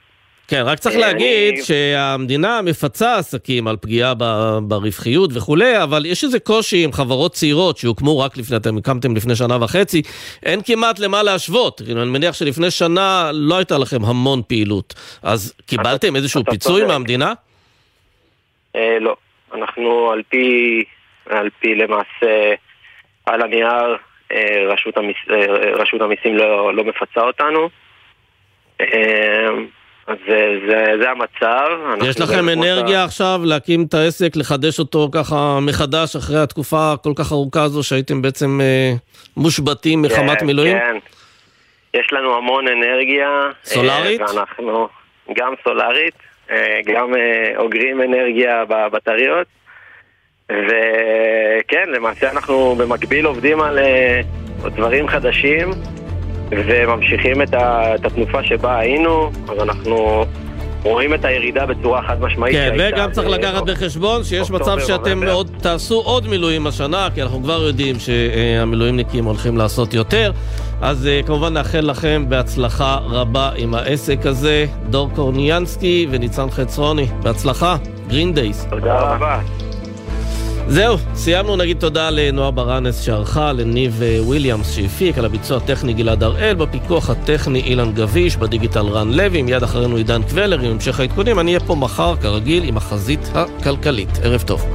כן, רק צריך
אה,
להגיד
אני-
שהמדינה מפצה עסקים על פגיעה ברווחיות וכולי, אבל יש איזה קושי עם חברות צעירות שהוקמו רק לפני, אתם הקמתם לפני שנה וחצי, אין כמעט למה להשוות. כאילו, אני מניח שלפני שנה לא הייתה לכם המון פעילות. אז קיבלתם איזשהו
אתה
פיצוי
צודק.
מהמדינה?
אה, לא, אנחנו על פי, על פי למעשה, על הנייר, אה, רשות, המס, אה, רשות המיסים לא, לא מפצה אותנו. אה, אז זה, זה, זה המצב.
יש לכם אנרגיה עכשיו להקים את העסק, לחדש אותו ככה מחדש אחרי התקופה הכל כך ארוכה הזו שהייתם בעצם אה, מושבתים מחמת
כן,
מילואים?
כן. יש לנו המון אנרגיה.
סולארית?
ואנחנו גם סולארית, גם אה, אוגרים אנרגיה בבטריות. וכן, למעשה אנחנו במקביל עובדים על אה, דברים חדשים וממשיכים את התנופה שבה היינו, אז אנחנו רואים את הירידה בצורה חד משמעית.
כן, וגם צריך לקחת בחשבון שיש מצב שאתם. עוד תעשו עוד מילואים השנה, כי אנחנו כבר יודעים שהמילואימניקים הולכים לעשות יותר. אז אה, כמובן נאחל לכם בהצלחה רבה עם העסק הזה. דור קורניאנסקי וניצן חצרוני, בהצלחה, Green Dice.
תודה רבה.
זהו, סיימנו, נגיד תודה לנועה ברנס שערכה, לניב אה, וויליאמס שהפיק, על הביצוע הטכני גלעד הראל, בפיקוח הטכני אילן גביש, בדיגיטל רן לוי, מיד אחרינו עידן קבלר עם המשך העדכונים. אני אהיה פה מחר, כרגיל, עם החזית הכלכלית. ערב טוב.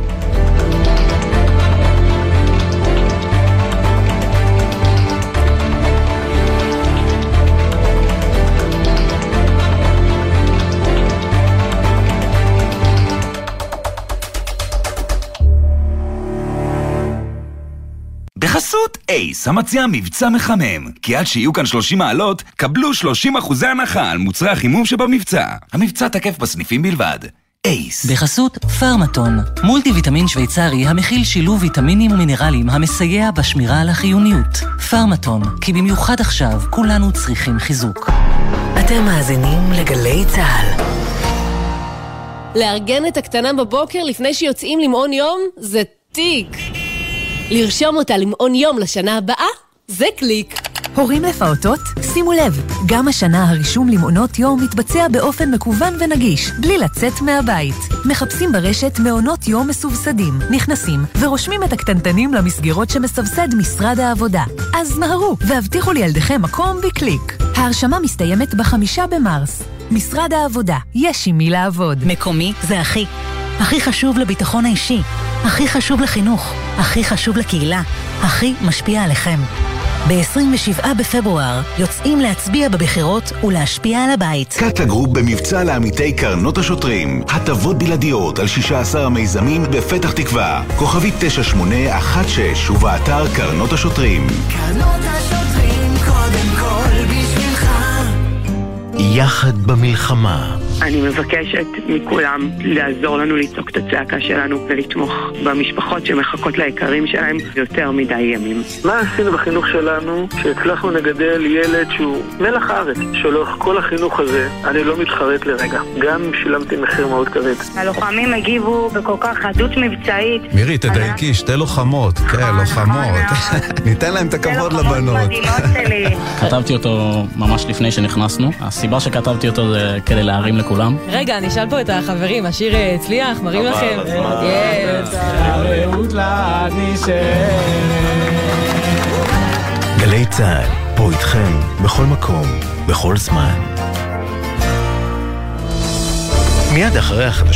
בחסות אייס, המציע מבצע מחמם. כי עד שיהיו כאן 30 מעלות, קבלו 30 אחוזי הנחה על מוצרי החימום שבמבצע. המבצע תקף בסניפים בלבד. אייס.
בחסות פרמטון, מולטי ויטמין שוויצרי המכיל שילוב ויטמינים ומינרלים המסייע בשמירה על החיוניות. פרמטון, כי במיוחד עכשיו כולנו צריכים חיזוק.
אתם מאזינים לגלי צה"ל.
לארגן את הקטנה בבוקר לפני שיוצאים למעון יום זה תיק. לרשום אותה למעון יום לשנה הבאה זה קליק.
הורים לפעוטות? שימו לב, גם השנה הרישום למעונות יום מתבצע באופן מקוון ונגיש, בלי לצאת מהבית. מחפשים ברשת מעונות יום מסובסדים, נכנסים ורושמים את הקטנטנים למסגרות שמסבסד משרד העבודה. אז מהרו והבטיחו לילדיכם מקום בקליק. ההרשמה מסתיימת בחמישה במרס. משרד העבודה, יש עם מי לעבוד.
מקומי זה הכי. הכי חשוב לביטחון האישי, הכי חשוב לחינוך, הכי חשוב לקהילה, הכי משפיע עליכם. ב-27 בפברואר יוצאים להצביע בבחירות ולהשפיע על הבית.
קאטה הגרופ במבצע לעמיתי קרנות השוטרים. הטבות בלעדיות על 16 המיזמים בפתח תקווה. כוכבית 9816 ובאתר קרנות השוטרים.
קרנות השוטרים קודם כל בשבילך
יחד במלחמה.
אני מבקשת מכולם לעזור לנו לצעוק את הצעקה שלנו ולתמוך במשפחות שמחכות ליקרים שלהם יותר מדי ימים.
מה עשינו בחינוך שלנו שהצלחנו לגדל ילד שהוא מלח הארץ, שלאורך כל החינוך הזה אני לא מתחרט לרגע, גם שילמתי מחיר מאוד כבד.
הלוחמים הגיבו בכל כך חדות מבצעית.
מירי, תדייקי, שתי לוחמות. כן, לוחמות. ניתן להם את הכבוד לבנות.
כתבתי אותו ממש לפני שנכנסנו. הסיבה שכתבתי אותו זה כדי להרים לכולם.
רגע, אני אשאל פה את החברים, השיר אה, הצליח? מראים לכם?
גלי צה"ל, פה איתכם, בכל מקום, בכל זמן. מיד אחרי החדשות